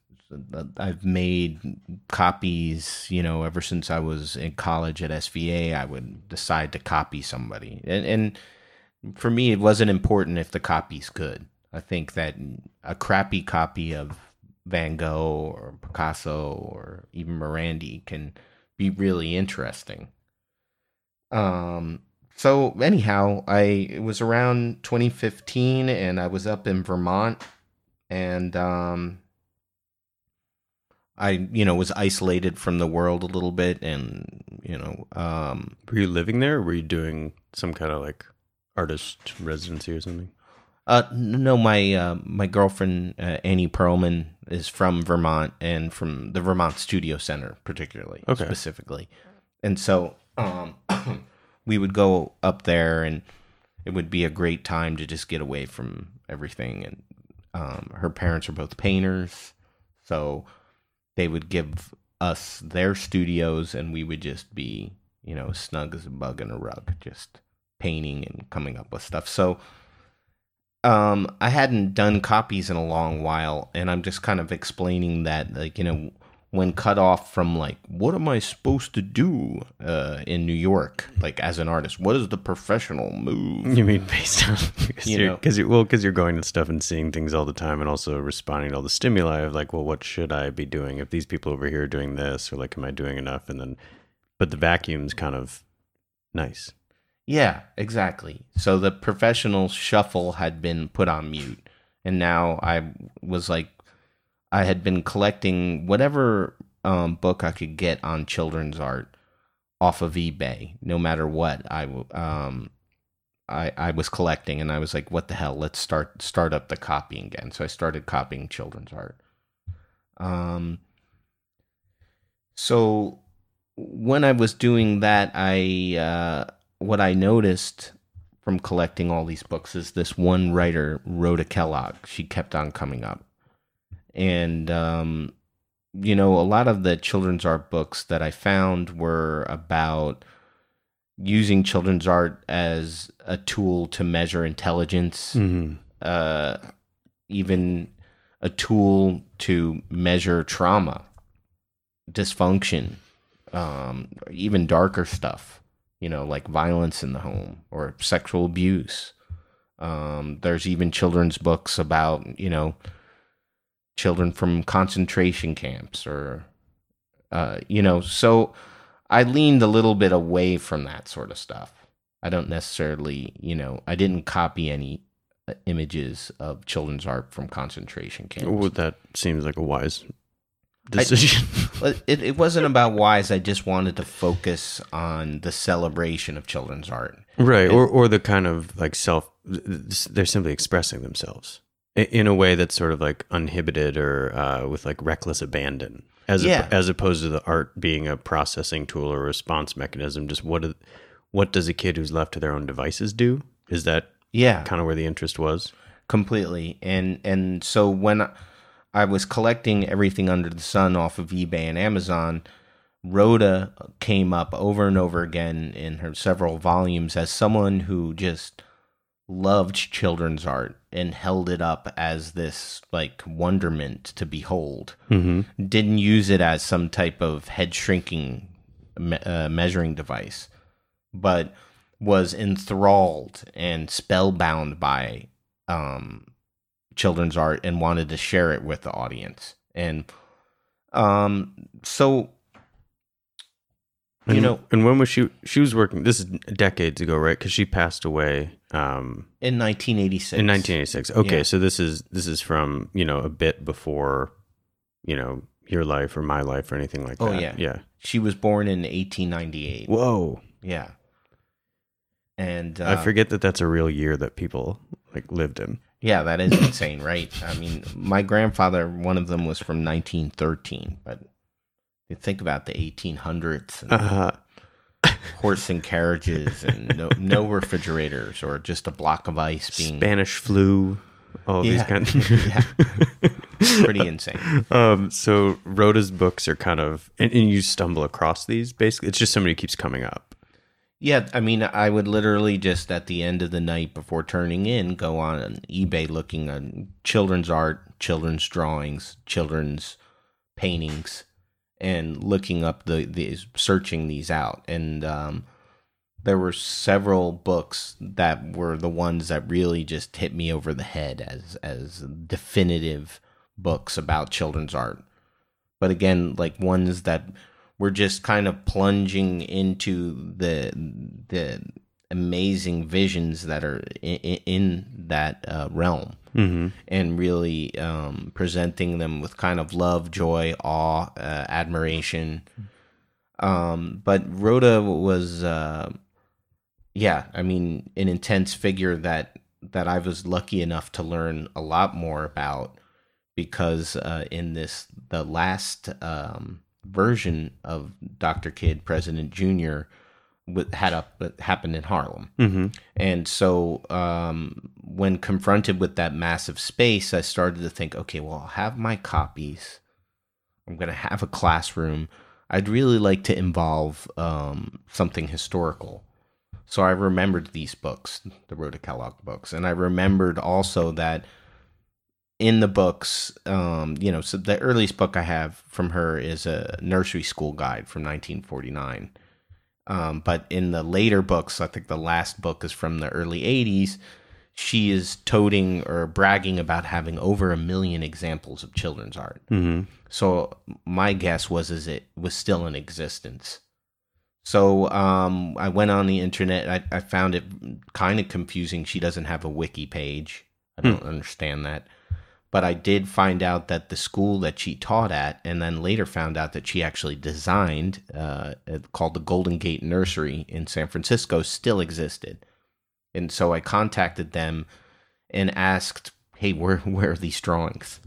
I've made copies, you know, ever since I was in college at SVA. I would decide to copy somebody, and and for me, it wasn't important if the copy's good. I think that a crappy copy of Van Gogh or Picasso or even Morandi can be really interesting. Um. So anyhow, I it was around 2015, and I was up in Vermont, and um, I you know was isolated from the world a little bit, and you know, um, Were you living there or were you doing some kind of like artist residency or something? Uh, no, my uh, my girlfriend uh, Annie Perlman is from Vermont and from the Vermont Studio Center, particularly, Okay. specifically, and so um, we would go up there, and it would be a great time to just get away from everything. And um, her parents are both painters, so they would give us their studios, and we would just be, you know, snug as a bug in a rug, just painting and coming up with stuff. So um i hadn't done copies in a long while and i'm just kind of explaining that like you know when cut off from like what am i supposed to do uh in new york like as an artist? What is the professional move? You mean based on because You know. because you're well because you're going to stuff and seeing things all the time and also responding to all the stimuli of like well what should I be doing? If these people over here are doing this or like am I doing enough? And then but the vacuum's kind of nice Yeah, exactly. So the professional shuffle had been put on mute, and now I was like, I had been collecting whatever um, book I could get on children's art off of eBay, no matter what. I um, I I was collecting, and I was like, what the hell? Let's start start up the copying again. So I started copying children's art. Um. So when I was doing that, I uh, what I noticed from collecting all these books is this one writer, Rhoda Kellogg. She kept on coming up, and um, you know, a lot of the children's art books that I found were about using children's art as a tool to measure intelligence, Mhm. uh, even a tool to measure trauma, dysfunction, um, even darker stuff, you know, like violence in the home or sexual abuse. Um, there's even children's books about, you know, children from concentration camps or, uh, you know, so I leaned a little bit away from that sort of stuff. I don't necessarily, you know, I didn't copy any uh, images of children's art from concentration camps. well, that seems like a wise decision Well, it, it wasn't about wise. I just wanted to focus on the celebration of children's art. right And- or or the kind of like self they're simply expressing themselves in a way that's sort of like uninhibited or uh, with like reckless abandon as Yeah. as opposed to the art being a processing tool or a response mechanism just what do- what does a kid who's left to their own devices do is that Yeah. kind of where the interest was completely and and so when i was collecting everything under the sun off of ebay and amazon rhoda came up over and over again in her several volumes as someone who just loved children's art and held it up as this like wonderment to behold Mhm. didn't use it as some type of head shrinking me- uh, measuring device but was enthralled and spellbound by um, children's art and wanted to share it with the audience. And um, so, you And- know, and when was she she was working this is decades ago right because she passed away um in 1986. in 1986 okay Yeah. so this is this is from you know a bit before you know your life or my life or anything like Oh that yeah, yeah She was born in 1898. whoa Yeah, and uh, i forget that that's a real year that people like lived in Yeah, that is insane, right? I mean, my grandfather, one of them was from 1913, but you think about the 1800s and uh, horse and carriages and no, no refrigerators or just a block of ice being spanish flu all these Yeah. kind Yeah. Pretty insane. um so rhoda's books are kind of and, and you stumble across these basically it's just somebody who keeps coming up Yeah, I mean, I would literally just at the end of the night before turning in go on eBay looking on children's art, children's drawings, children's paintings and looking up the these searching these out. And um there were several books that were the ones that really just hit me over the head as as definitive books about children's art. But again like ones that were just kind of plunging into the the amazing visions that are in, in that uh, realm Mhm. and really um, presenting them with kind of love joy awe uh, admiration um, but rhoda was uh, yeah i mean an intense figure that that i was lucky enough to learn a lot more about because uh, in this the last um, version of dr kid president junior w- had up happened in harlem. Mhm. and so um, when confronted with that massive space i started to think okay well i'll have my copies. I'm going to have a classroom. I'd really like to involve um, something historical. So I remembered these books, the Rhoda Kellogg books, and I remembered also that in the books, um, you know, so the earliest book I have from her is a nursery school guide from 1949. Um, but in the later books, I think the last book is from the early 80s. She is toting or bragging about having over a million examples of children's art. Mhm. So my guess was is it was still in existence. So um, I went on the internet. I, I found it kind of confusing. She doesn't have a wiki page. I don't understand that. But I did find out that the school that she taught at, and then later found out that she actually designed, uh, called the Golden Gate Nursery in San Francisco, still existed. And so I contacted them and asked, "Hey, where where are these drawings?"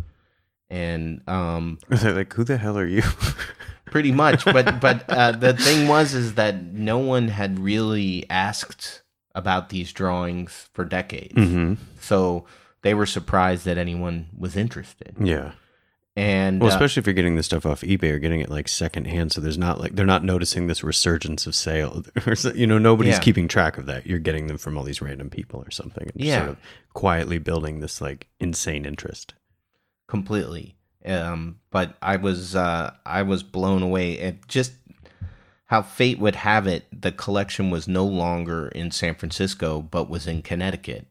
And um, They're like, who the hell are you? pretty much but but uh, the thing was is that no one had really asked about these drawings for decades Mhm. so they were surprised that anyone was interested yeah. and Well, uh, especially if you're getting this stuff off eBay or getting it like secondhand, so there's not like they're not noticing this resurgence of sale. You know, nobody's Yeah. keeping track of that. You're getting them from all these random people or something. and Yeah. sort of quietly building this like insane interest. completely um but i was uh i was blown away at just how fate would have it the collection was no longer in san francisco but was in connecticut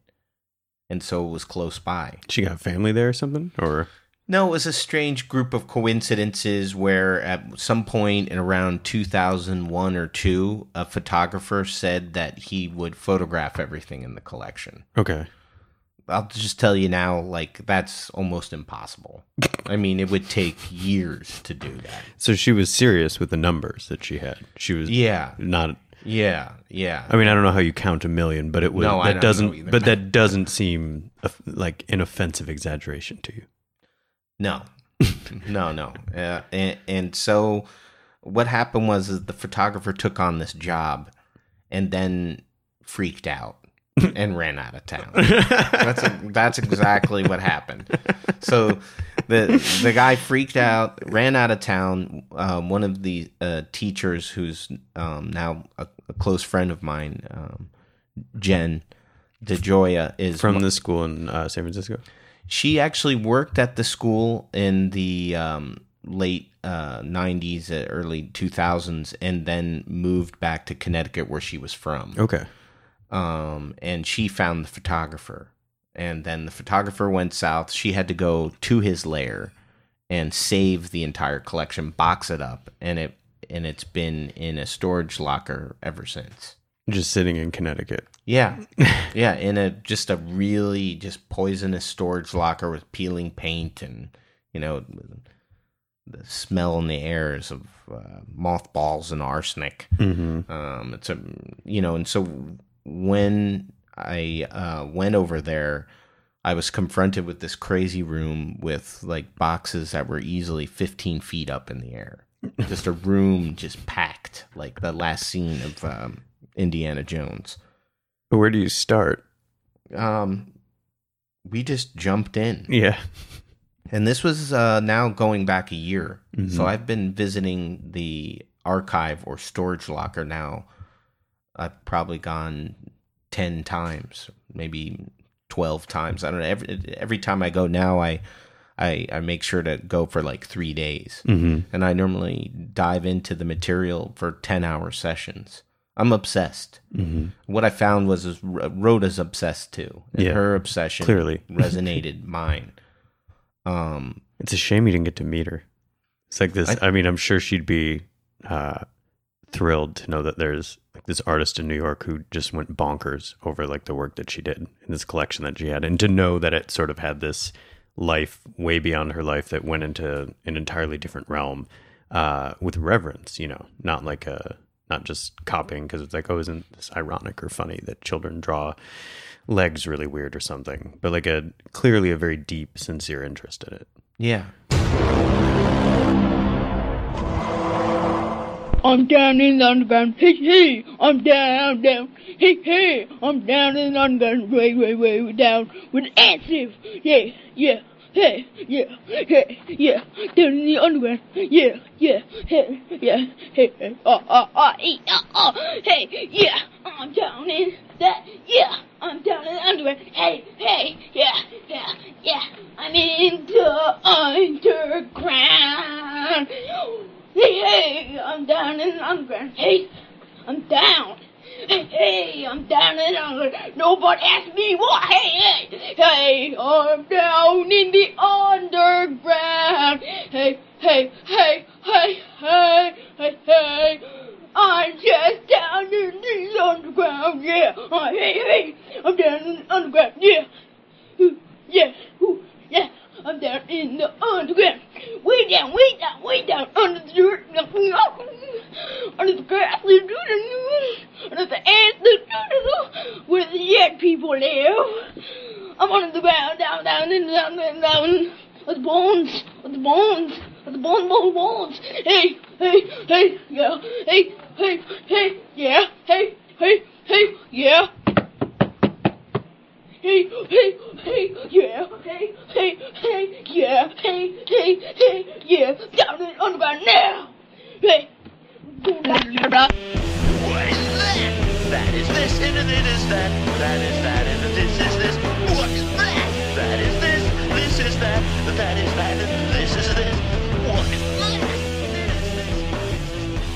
and so it was close by She got family there or something, or No, it was a strange group of coincidences where at some point in around 2001 or 2, a photographer said that he would photograph everything in the collection. okay. I'll just tell you now, like, that's almost impossible. I mean, it would take years to do that. So she was serious with the numbers that she had. She was Yeah. not. Yeah, yeah. I mean, I don't know how you count a million, but it was No, I that doesn't. But that doesn't seem like an offensive exaggeration to you. No, no, no. Uh, and, and so what happened was is the photographer took on this job and then freaked out and ran out of town. That's that's exactly what happened. So the the guy freaked out, ran out of town. Um, one of the uh, teachers, who's um, now a, a close friend of mine, um, Jen DeJoya, is From the school in uh, San Francisco. she actually worked at the school in the um, late uh, 90s, uh, early 2000s, and then moved back to Connecticut where she was from. Okay. Um, and she found the photographer. And then the photographer went south. She had to go to his lair and save the entire collection, box it up, and it and it's been in a storage locker ever since. Just sitting in Connecticut. Yeah, yeah, in a just a really just poisonous storage locker with peeling paint and you know the smell in the air is of uh, mothballs and arsenic. Mhm. Um, it's a you know, and so when I uh, went over there, I was confronted with this crazy room with like boxes that were easily 15 feet up in the air. Just a room just packed, like the last scene of um, Indiana Jones. Where do you start? Um, we just jumped in. Yeah. And this was uh, now going back a year. Mhm. So I've been visiting the archive or storage locker now. I've probably gone 10 times, maybe 12 times. I don't know. Every, every time I go now, I, I, I make sure to go for like three days. Mhm. And I normally dive into the material for 10 hour sessions. I'm obsessed. Mhm. What I found was is Rhoda's obsessed too. And Yeah, her obsession clearly. resonated mine. Um, It's a shame you didn't get to meet her. It's like this. I, mean, I'm sure she'd be uh, thrilled to know that there's like this artist in New York who just went bonkers over like the work that she did in this collection that she had, and to know that it sort of had this life way beyond her life that went into an entirely different realm uh, with reverence. You know, not like a not just copying because it's like, oh, isn't this ironic or funny that children draw legs really weird or something, but like a clearly a very deep, sincere interest in it. yeah. I'm down in the underground. Hey, hey, I'm down, down. Hey, hey, I'm down in the underground. Way, way, way, down with Ansiv. Yeah, yeah. Hey, yeah, hey, yeah, down in the underground. Yeah, yeah, hey, yeah, hey, hey, oh, uh, oh, uh, oh, uh, hey, oh, oh, hey, yeah, I'm down in that, yeah, I'm down in the underground. Hey, hey, yeah, yeah, yeah, I'm in the underground. Hey, hey, I'm down in the underground. Hey, I'm down. Hey, I'm down in the underground. Nobody asked me what. Hey, hey, hey, I'm down in the underground. Hey, hey, hey, hey, hey, hey, hey. I'm just down in the underground. Yeah. Uh, hey, hey, I'm down in the underground. Yeah. Ooh, Yeah. Yeah. I'm down in the underground. Way down, way down, way down under the dirt. And under the grass. Under the ants. Where the dead people live. I'm under the ground, down, down, in down, down, down. With bones. With bones. With bones, bones, bones. Hey, hey, hey, yeah. Hey, hey, hey, yeah. Hey, hey, hey, yeah. Hey, hey, hey, yeah, hey, hey, hey, yeah, hey, hey, hey, yeah, down in the underground now. Hey. What is that? That is this, and it is that. That is that, and this is this. What is that? That is this, this is that. That is that, and this is this. What is that?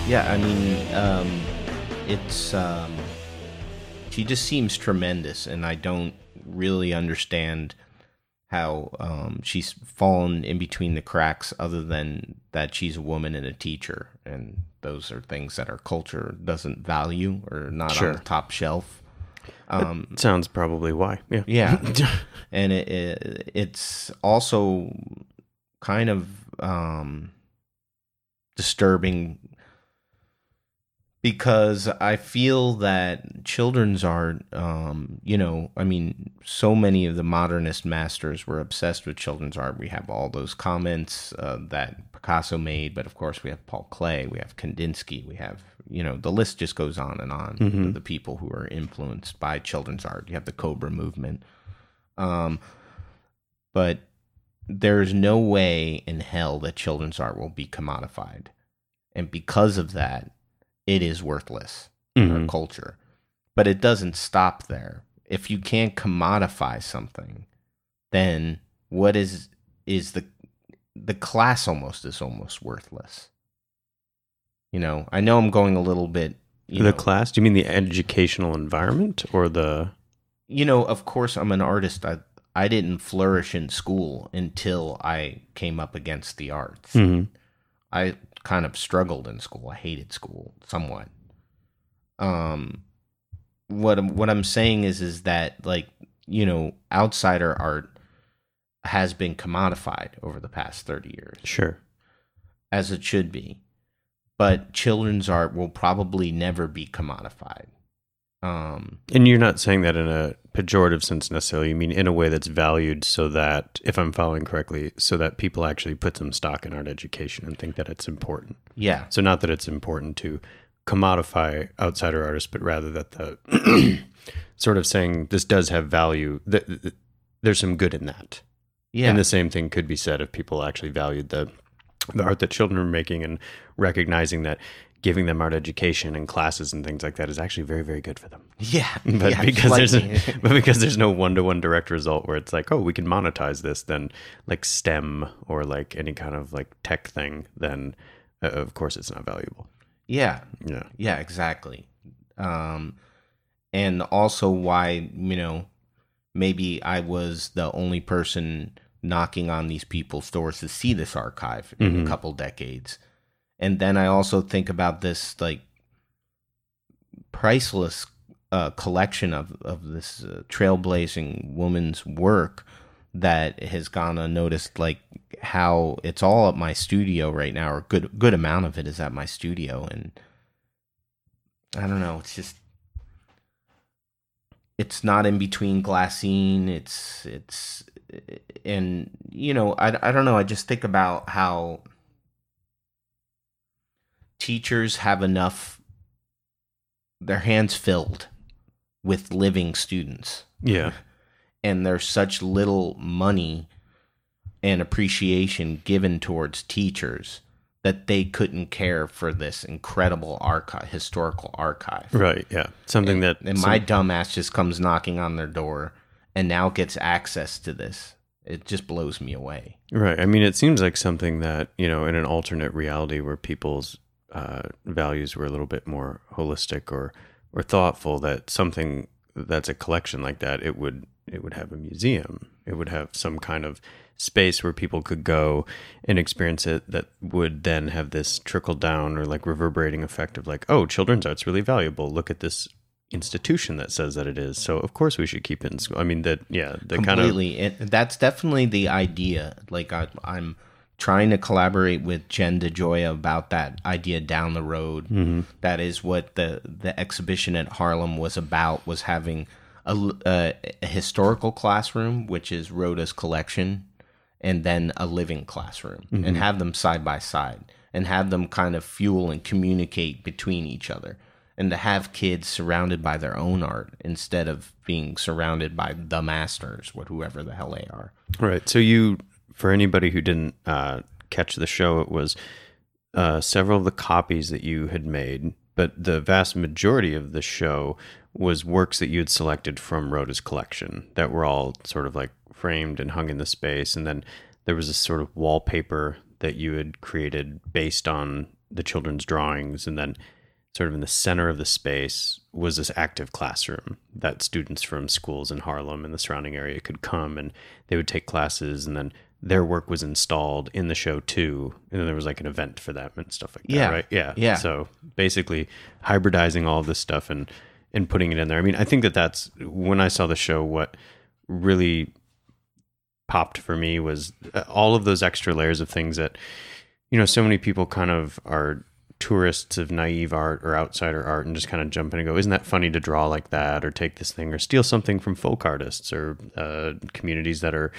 Yeah, I mean, um, it's um, she just seems tremendous, and I don't really understand how um, she's fallen in between the cracks, other than that she's a woman and a teacher, and those are things that our culture doesn't value or not Sure. on the top shelf. Um, sounds probably why. Yeah. yeah, and it, it it's also kind of um, disturbing because I feel that children's art, um, you know, I mean, so many of the modernist masters were obsessed with children's art. We have all those comments uh, that Picasso made, but of course, we have Paul Klee, we have Kandinsky, we have, you know, the list just goes on and on. Mhm. The, the people who are influenced by children's art. You have the Cobra movement. Um, but there's no way in hell that children's art will be commodified. And because of that, it is worthless in our Mhm. culture. But it doesn't stop there. If you can't commodify something, then what is is the the class almost is almost worthless. You know, I know I'm going a little bit you the know, class? Do you mean the educational environment or the? you know, of course, I'm an artist. I I didn't flourish in school until I came up against the arts. Mhm. I kind of struggled in school. I hated school somewhat. Um, what I'm what I'm saying is is that like you know, outsider art has been commodified over the past thirty years Sure. as it should be. But children's art will probably never be commodified. Um, And you're not saying that in a pejorative sense necessarily. You mean in a way that's valued so that, if I'm following correctly, so that people actually put some stock in art education and think that it's important. Yeah. So not that it's important to commodify outsider artists, but rather that the sort of saying this does have value. That that there's some good in that. Yeah. And the same thing could be said if people actually valued the the art that children are making and recognizing that giving them art education and classes and things like that is actually very very good for them Yeah, but yeah, because there's slightly. but because there's no one-to-one direct result where it's like oh we can monetize this then like stem or like any kind of like tech thing then uh, of course it's not valuable Yeah. Yeah. Yeah, exactly. Um and also why, you know, maybe I was the only person knocking on these people's doors to see this archive in Mhm. a couple decades. And then I also think about this like priceless uh, collection of of this uh, trailblazing woman's work that has gone unnoticed like how it's all at my studio right now or good good amount of it is at my studio. And I don't know it's just it's not in between glassine it's it's and you know I, I don't know I just think about how teachers have enough their hands filled with living students. Yeah. and there's such little money and appreciation given towards teachers that they couldn't care for this incredible archive historical archive. Right yeah. Something that and my dumbass just comes knocking on their door and now gets access to this. It just blows me away. Right. I mean, it seems like something that, you know, in an alternate reality where people's uh, values were a little bit more holistic or, or thoughtful, that something that's a collection like that, it would, it would have a museum. It would have some kind of space where people could go and experience it that would then have this trickle down or like reverberating effect of like, oh, children's art's really valuable. Look at this institution that says that it is. So of course we should keep it in school. I mean that yeah, the kind of completely and that's definitely the idea like I, i'm trying to collaborate with jen dejoya about that idea down the road Mhm. That is what the the exhibition at harlem was about was having a historical classroom which is rhoda's collection and then a living classroom Mhm. and have them side by side and have them kind of fuel and communicate between each other and to have kids surrounded by their own art instead of being surrounded by the masters, what whoever the hell they are. Right. So you, for anybody who didn't uh, catch the show, it was uh, several of the copies that you had made, but the vast majority of the show was works that you had selected from Rhoda's collection that were all sort of like framed and hung in the space, and then there was this sort of wallpaper that you had created based on the children's drawings, and then sort of in the center of the space was this active classroom that students from schools in Harlem and the surrounding area could come and they would take classes and then their work was installed in the show too and then there was like an event for them and stuff like that Yeah. right yeah Yeah. so basically hybridizing all of this stuff and and putting it in there i mean i think that that's when i saw the show what really popped for me was uh, all of those extra layers of things that you know so many people kind of are tourists of naive art or outsider art and just kind of jump in and go isn't that funny to draw like that or take this thing or steal something from folk artists or uh, communities that are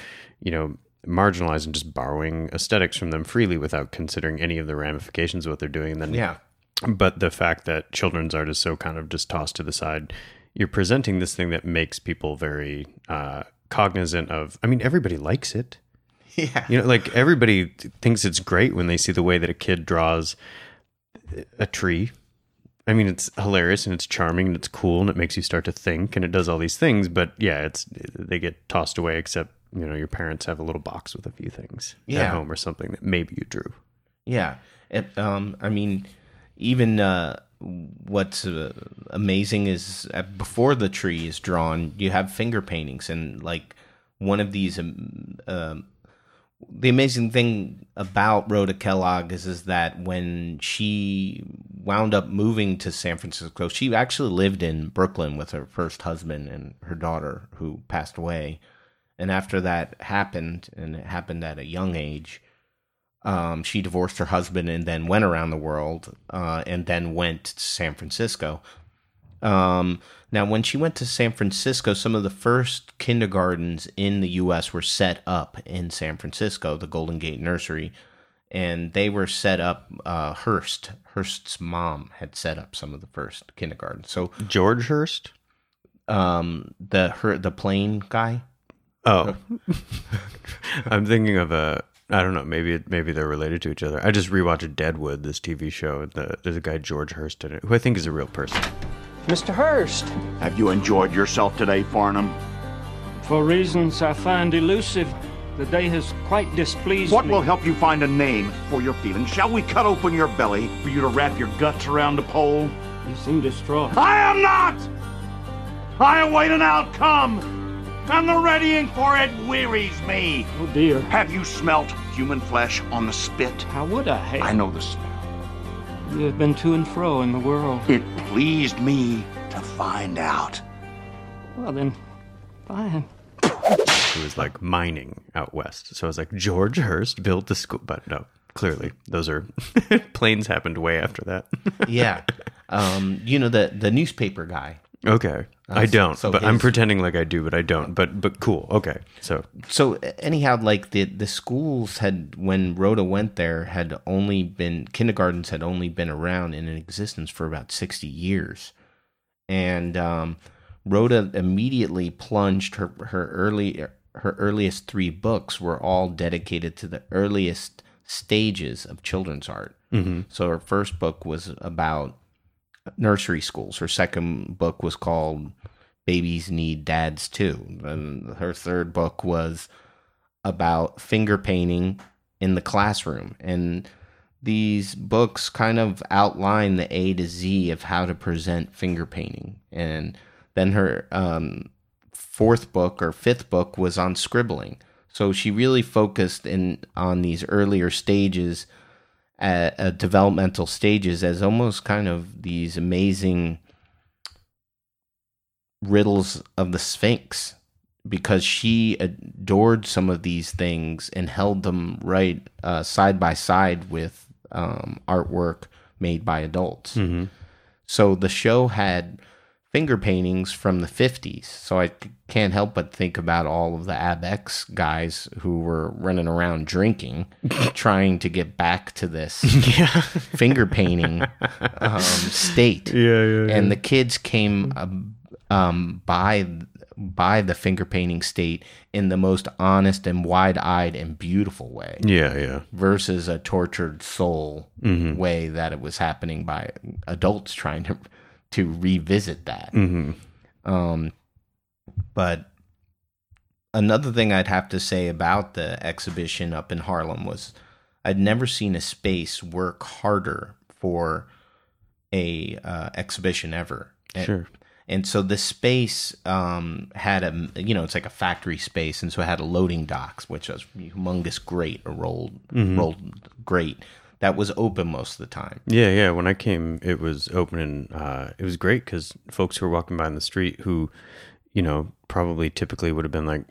you know marginalized and just borrowing aesthetics from them freely without considering any of the ramifications of what they're doing and then Yeah. but the fact that children's art is so kind of just tossed to the side you're presenting this thing that makes people very uh, cognizant of i mean everybody likes it Yeah. you know like everybody thinks it's great when they see the way that a kid draws a tree i mean it's hilarious and it's charming and it's cool and it makes you start to think and it does all these things but yeah it's they get tossed away except you know your parents have a little box with a few things at home or something that maybe you drew Yeah. It, um, I mean, even uh, what's uh, amazing is uh, before the tree is drawn, you have finger paintings, and like one of these. Um, um, the amazing thing about Rhoda Kellogg is is that when she wound up moving to San Francisco, she actually lived in Brooklyn with her first husband and her daughter, who passed away. And after that happened, and it happened at a young age, um, she divorced her husband and then went around the world uh, and then went to San Francisco. Um, now, when she went to San Francisco, some of the first kindergartens in the U.S. were set up in San Francisco, the Golden Gate Nursery, and they were set up. Uh, Hearst, Hearst's mom had set up some of the first kindergartens. So George Hearst, um, the her the plane guy. Oh, oh. I'm thinking of a I don't know. Maybe it, maybe they're related to each other. I just rewatched Deadwood, this TV show. The, there's a guy George Hearst in it, who I think is a real person. Mr. Hearst. Have you enjoyed yourself today, Farnham? For reasons I find elusive, the day has quite displeased What me. What will help you find a name for your feelings? Shall we cut open your belly for you to wrap your guts around the pole? You seem distraught. I am not! I await an outcome, and the readying for it wearies me. Oh dear. Have you smelt human flesh on the spit? How would I have? I know the smell. You have been to and fro in the world. It pleased me to find out. Well then, fine. Who was like mining out west. So I was like, George Hearst built the school. But no, clearly, those are planes happened way after that. yeah. Um, you know the the newspaper guy. Okay. Uh, I don't, so but I'm pretending like I do, but I don't. But but cool. Okay. So So anyhow, like the the schools had when Rhoda went there had only been kindergartens had only been around and in existence for about sixty years, and um, Rhoda immediately plunged her her early her earliest three books were all dedicated to the earliest stages of children's art. Mhm. So her first book was about nursery schools. Her second book was called Babies Need Dads Too. And her third book was about finger painting in the classroom. And these books kind of outline the A to Z of how to present finger painting. And then her um, fourth book or fifth book was on scribbling. So she really focused in on these earlier stages, uh, uh, developmental stages, as almost kind of these amazing riddles of the Sphinx, because she adored some of these things and held them right uh, side by side with um, artwork made by adults. Mhm. So the show had finger paintings from the 50s. So I can't help but think about all of the Abex guys who were running around drinking, trying to get back to this finger painting um, state. Yeah, yeah, yeah. And the kids came um, by by the finger painting state in the most honest and wide-eyed and beautiful way Yeah, yeah. versus a tortured soul Mhm. way that it was happening by adults trying to to revisit that. Mhm. Um, but another thing I'd have to say about the exhibition up in Harlem was I'd never seen a space work harder for a uh, exhibition ever. And- Sure. And so the space um, had a, you know, it's like a factory space, and so it had a loading docks, which was humongous grate, a rolled, Mhm. rolled grate that was open most of the time. Yeah, yeah. When I came, it was open and uh, it was great because folks who were walking by in the street who, you know, probably typically would have been like,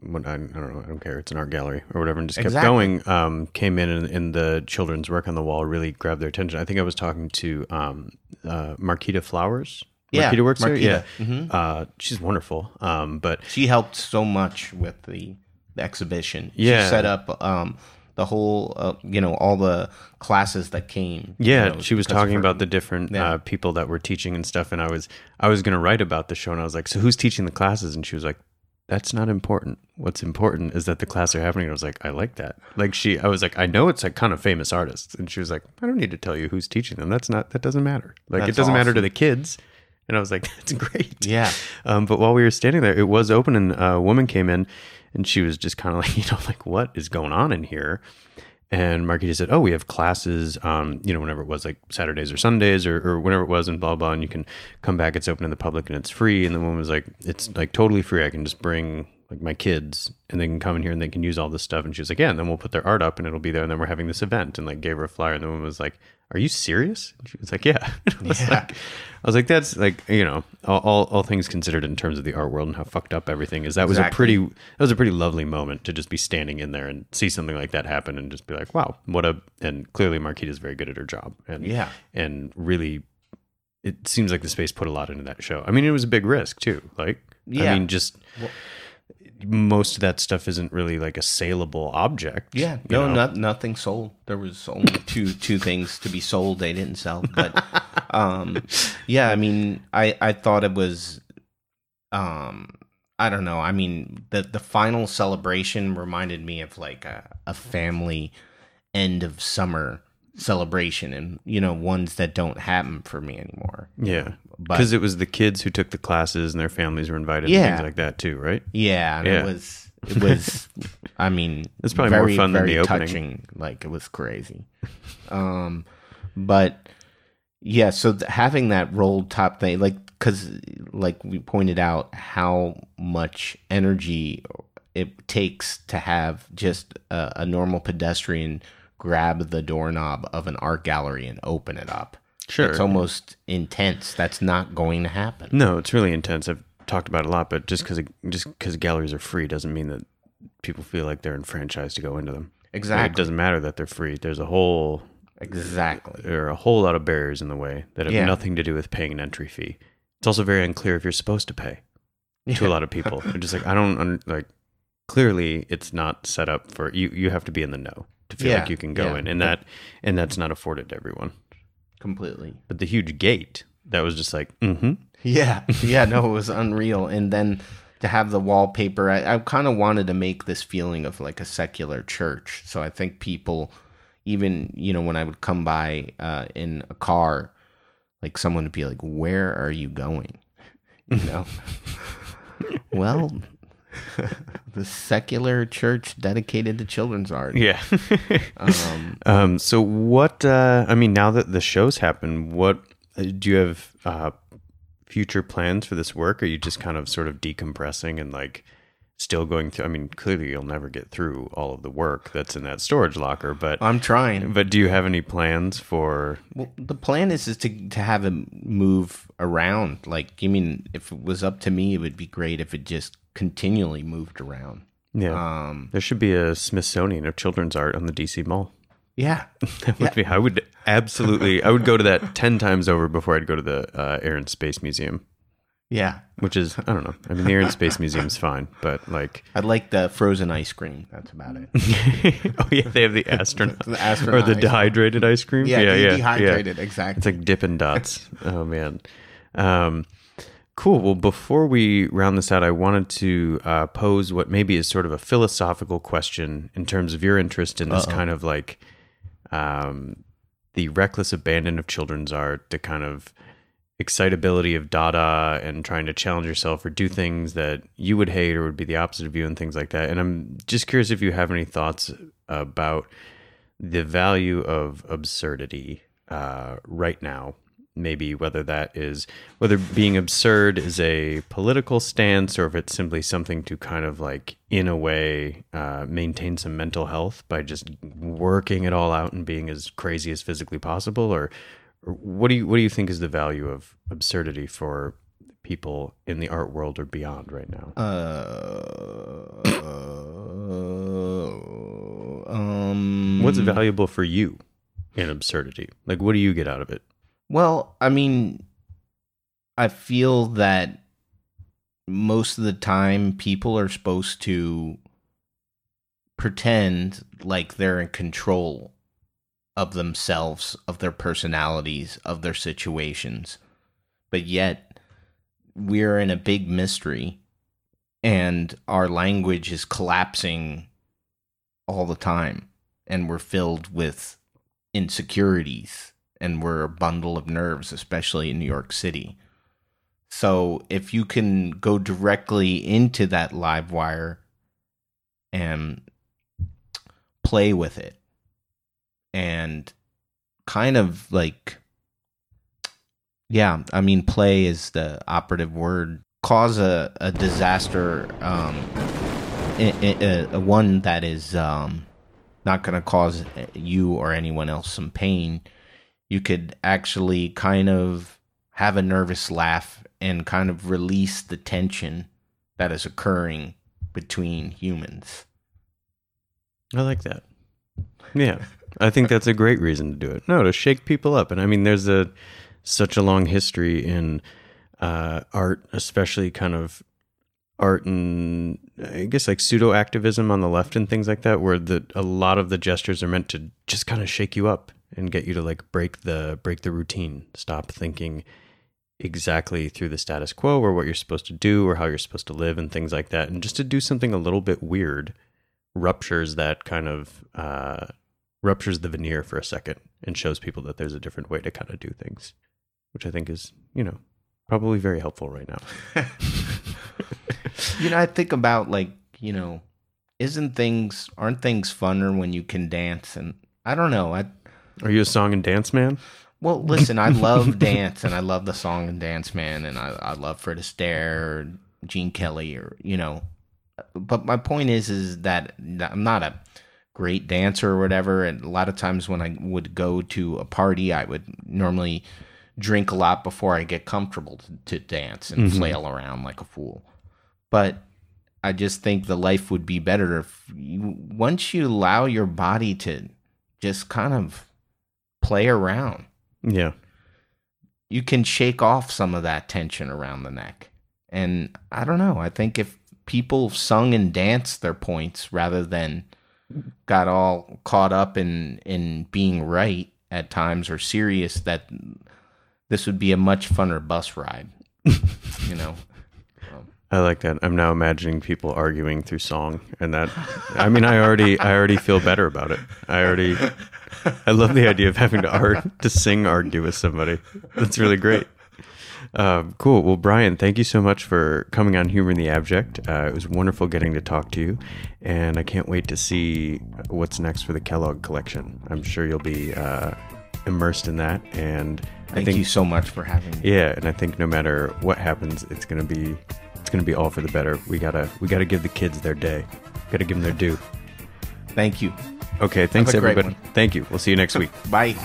what, I, I don't know, I don't care. It's an art gallery or whatever, and just kept Exactly. going. Um, came in and, and the children's work on the wall really grabbed their attention. I think I was talking to um, uh, Marquita Flowers. Yeah, Marquita works there. Yeah, Marquita. Mhm. uh, she's wonderful. Um, but she helped so much with the, the exhibition. Yeah. she set up um, the whole, uh, you know, all the classes that came. you Yeah, know, she was talking about the different Yeah. uh, people that were teaching and stuff, and I was I was gonna write about the show, and I was like, so who's teaching the classes? And she was like, that's not important. What's important is that the classes are happening. And I was like, I like that. Like she, I was like, I know it's like kind of famous artists, and she was like, I don't need to tell you who's teaching them. That's not that doesn't matter. Like it doesn't matter to the kids. And I was like, that's great. Yeah. Um, but while we were standing there, it was open, and a woman came in, and she was just kind of like, you know, like what is going on in here? And Marquita said, "Oh, we have classes, um, you know, whenever it was like Saturdays or Sundays or, or whenever it was, and blah blah. And you can come back. It's open to the public and it's free." And the woman was like, "It's like totally free. I can just bring like my kids and they can come in here and they can use all this stuff." And she was like, "Yeah." And then we'll put their art up and it'll be there. And then we're having this event and like gave her a flyer. And the woman was like, "Are you serious?" And she was like, "Yeah." I was Yeah. like, I was like, "That's like you know, all, all all things considered in terms of the art world and how fucked up everything is. That was a pretty that was a pretty lovely moment to just be standing in there and see something like that happen and just be like, wow, what a and clearly Marquita's very good at her job. And Yeah. And really it seems like the space put a lot into that show. I mean, it was a big risk too. Like Yeah. I mean just Well- most of that stuff isn't really like a saleable object. Yeah, no, know? not nothing sold. There was only two two things to be sold. They didn't sell, but um, yeah, I mean, I I thought it was um I don't know. I mean, the the final celebration reminded me of like a, a family end of summer celebration, and you know, ones that don't happen for me anymore. Yeah, because it was the kids who took the classes and their families were invited. and Yeah. things like that too, right? Yeah, and Yeah. it was it was. I mean, It's probably more very, fun than very the opening. Like it was crazy. um, but yeah, so th- having that rolled top thing, like because like we pointed out, how much energy it takes to have just a, a normal pedestrian grab the doorknob of an art gallery and open it up. Sure. it's almost intense. That's not going to happen. No, it's really intense. I've talked about it a lot, but just because just because galleries are free doesn't mean that people feel like they're enfranchised to go into them. Like, Exactly. it doesn't matter that they're free. There's a whole Exactly. There are a whole lot of barriers in the way that have Yeah. nothing to do with paying an entry fee. It's also very unclear if you're supposed to pay to a lot of people. They're just like I don't like. Clearly, it's not set up for you. You have to be in the know to feel Yeah, like you can go yeah. in, and that and that's not afforded to everyone. Completely. But the huge gate that was just like, mm-hmm. Yeah, yeah, no, it was unreal. And then to have the wallpaper, I, I kind of wanted to make this feeling of like a secular church. So I think people, even you know, when I would come by uh, in a car, like someone would be like, "Where are you going?" You know. well, the secular church dedicated to children's art. Yeah. um, um, so what? Uh, I mean, now that the show's happen, what uh, do you have uh, future plans for this work? Are you just kind of sort of decompressing and like still going through? I mean, clearly you'll never get through all of the work that's in that storage locker, but I'm trying. But do you have any plans for? Well, the plan is is to to have him move around. Like, I mean, if it was up to me, it would be great if it just continually moved around. Yeah, Um, there should be a Smithsonian of children's art on the DC Mall. Yeah, that would Yeah. be. I would absolutely. I would go to that ten times over before I'd go to the uh, Air and Space Museum. Yeah. which is I don't know. I mean, the Air and Space Museum's fine, but like, I'd like the frozen ice cream. That's about it. oh yeah, they have the astronaut, The or the dehydrated ice cream. Yeah, de- dehydrated, exactly. It's like Dippin' Dots. oh man, um, cool. Well, before we round this out, I wanted to uh, pose what maybe is sort of a philosophical question in terms of your interest in this Uh-oh. kind of like um, the reckless abandon of children's art, the kind of excitability of Dada and trying to challenge yourself or do things that you would hate or would be the opposite of you and things like that. And I'm just curious if you have any thoughts about the value of absurdity uh, right now. Maybe whether that is whether being absurd is a political stance or if it's simply something to kind of like, in a way, uh, maintain some mental health by just working it all out and being as crazy as physically possible, or, or what do you what do you think is the value of absurdity for people in the art world or beyond right now? Uh, um, What's valuable for you in absurdity? Like, what do you get out of it? Well, I mean, I feel that most of the time people are supposed to pretend like they're in control of themselves, of their personalities, of their situations. But yet, we're in a big mystery and our language is collapsing all the time and we're filled with insecurities and we're a bundle of nerves especially in New York City. So if you can go directly into that live wire and play with it and kind of like yeah, I mean play is the operative word. Cause a, a disaster um i- a, a one that is um not going to cause you or anyone else some pain. You could actually kind of have a nervous laugh and kind of release the tension that is occurring between humans. I like that. Yeah, I think that's a great reason to do it. No, to shake people up, and I mean, there's a such a long history in uh, art, especially kind of art and I guess like pseudo activism on the left and things like that, where the a lot of the gestures are meant to just kind of shake you up and get you to like break the break the routine, stop thinking exactly through the status quo or what you're supposed to do or how you're supposed to live and things like that. And just to do something a little bit weird ruptures that kind of uh, ruptures the veneer for a second and shows people that there's a different way to kind of do things, which I think is, you know, probably very helpful right now. you know, I think about like, you know, isn't things aren't things funner when you can dance and I don't know. I Are you a song and dance man? Well, listen, I love dance and I love the song and dance man and I, I love Fred Astaire or Gene Kelly or you know but my point is is that I'm not a great dancer or whatever and a lot of times when I would go to a party I would normally drink a lot before I get comfortable to, to dance and Mhm. flail around like a fool. But I just think the life would be better if you, once you allow your body to just kind of play around Yeah. you can shake off some of that tension around the neck. And I don't know. I think if people sung and danced their points rather than got all caught up in in being right at times or serious, that this would be a much funner bus ride. you know. I like that. I'm now imagining people arguing through song, and that. I mean, I already, I already feel better about it. I already, I love the idea of having to art to sing, argue with somebody. That's really great. Um, cool. Well, Brian, thank you so much for coming on Humor in the Abject. Uh, it was wonderful getting to talk to you, and I can't wait to see what's next for the Kellogg collection. I'm sure you'll be uh, immersed in that, and I Thank think you so much for having me. yeah, and I think no matter what happens, it's gonna be it's gonna be all for the better. We gotta we gotta give the kids their day. Gotta give them their due. Thank you. Okay, thanks Have a great everybody. Thank you. We'll see you next week. Bye.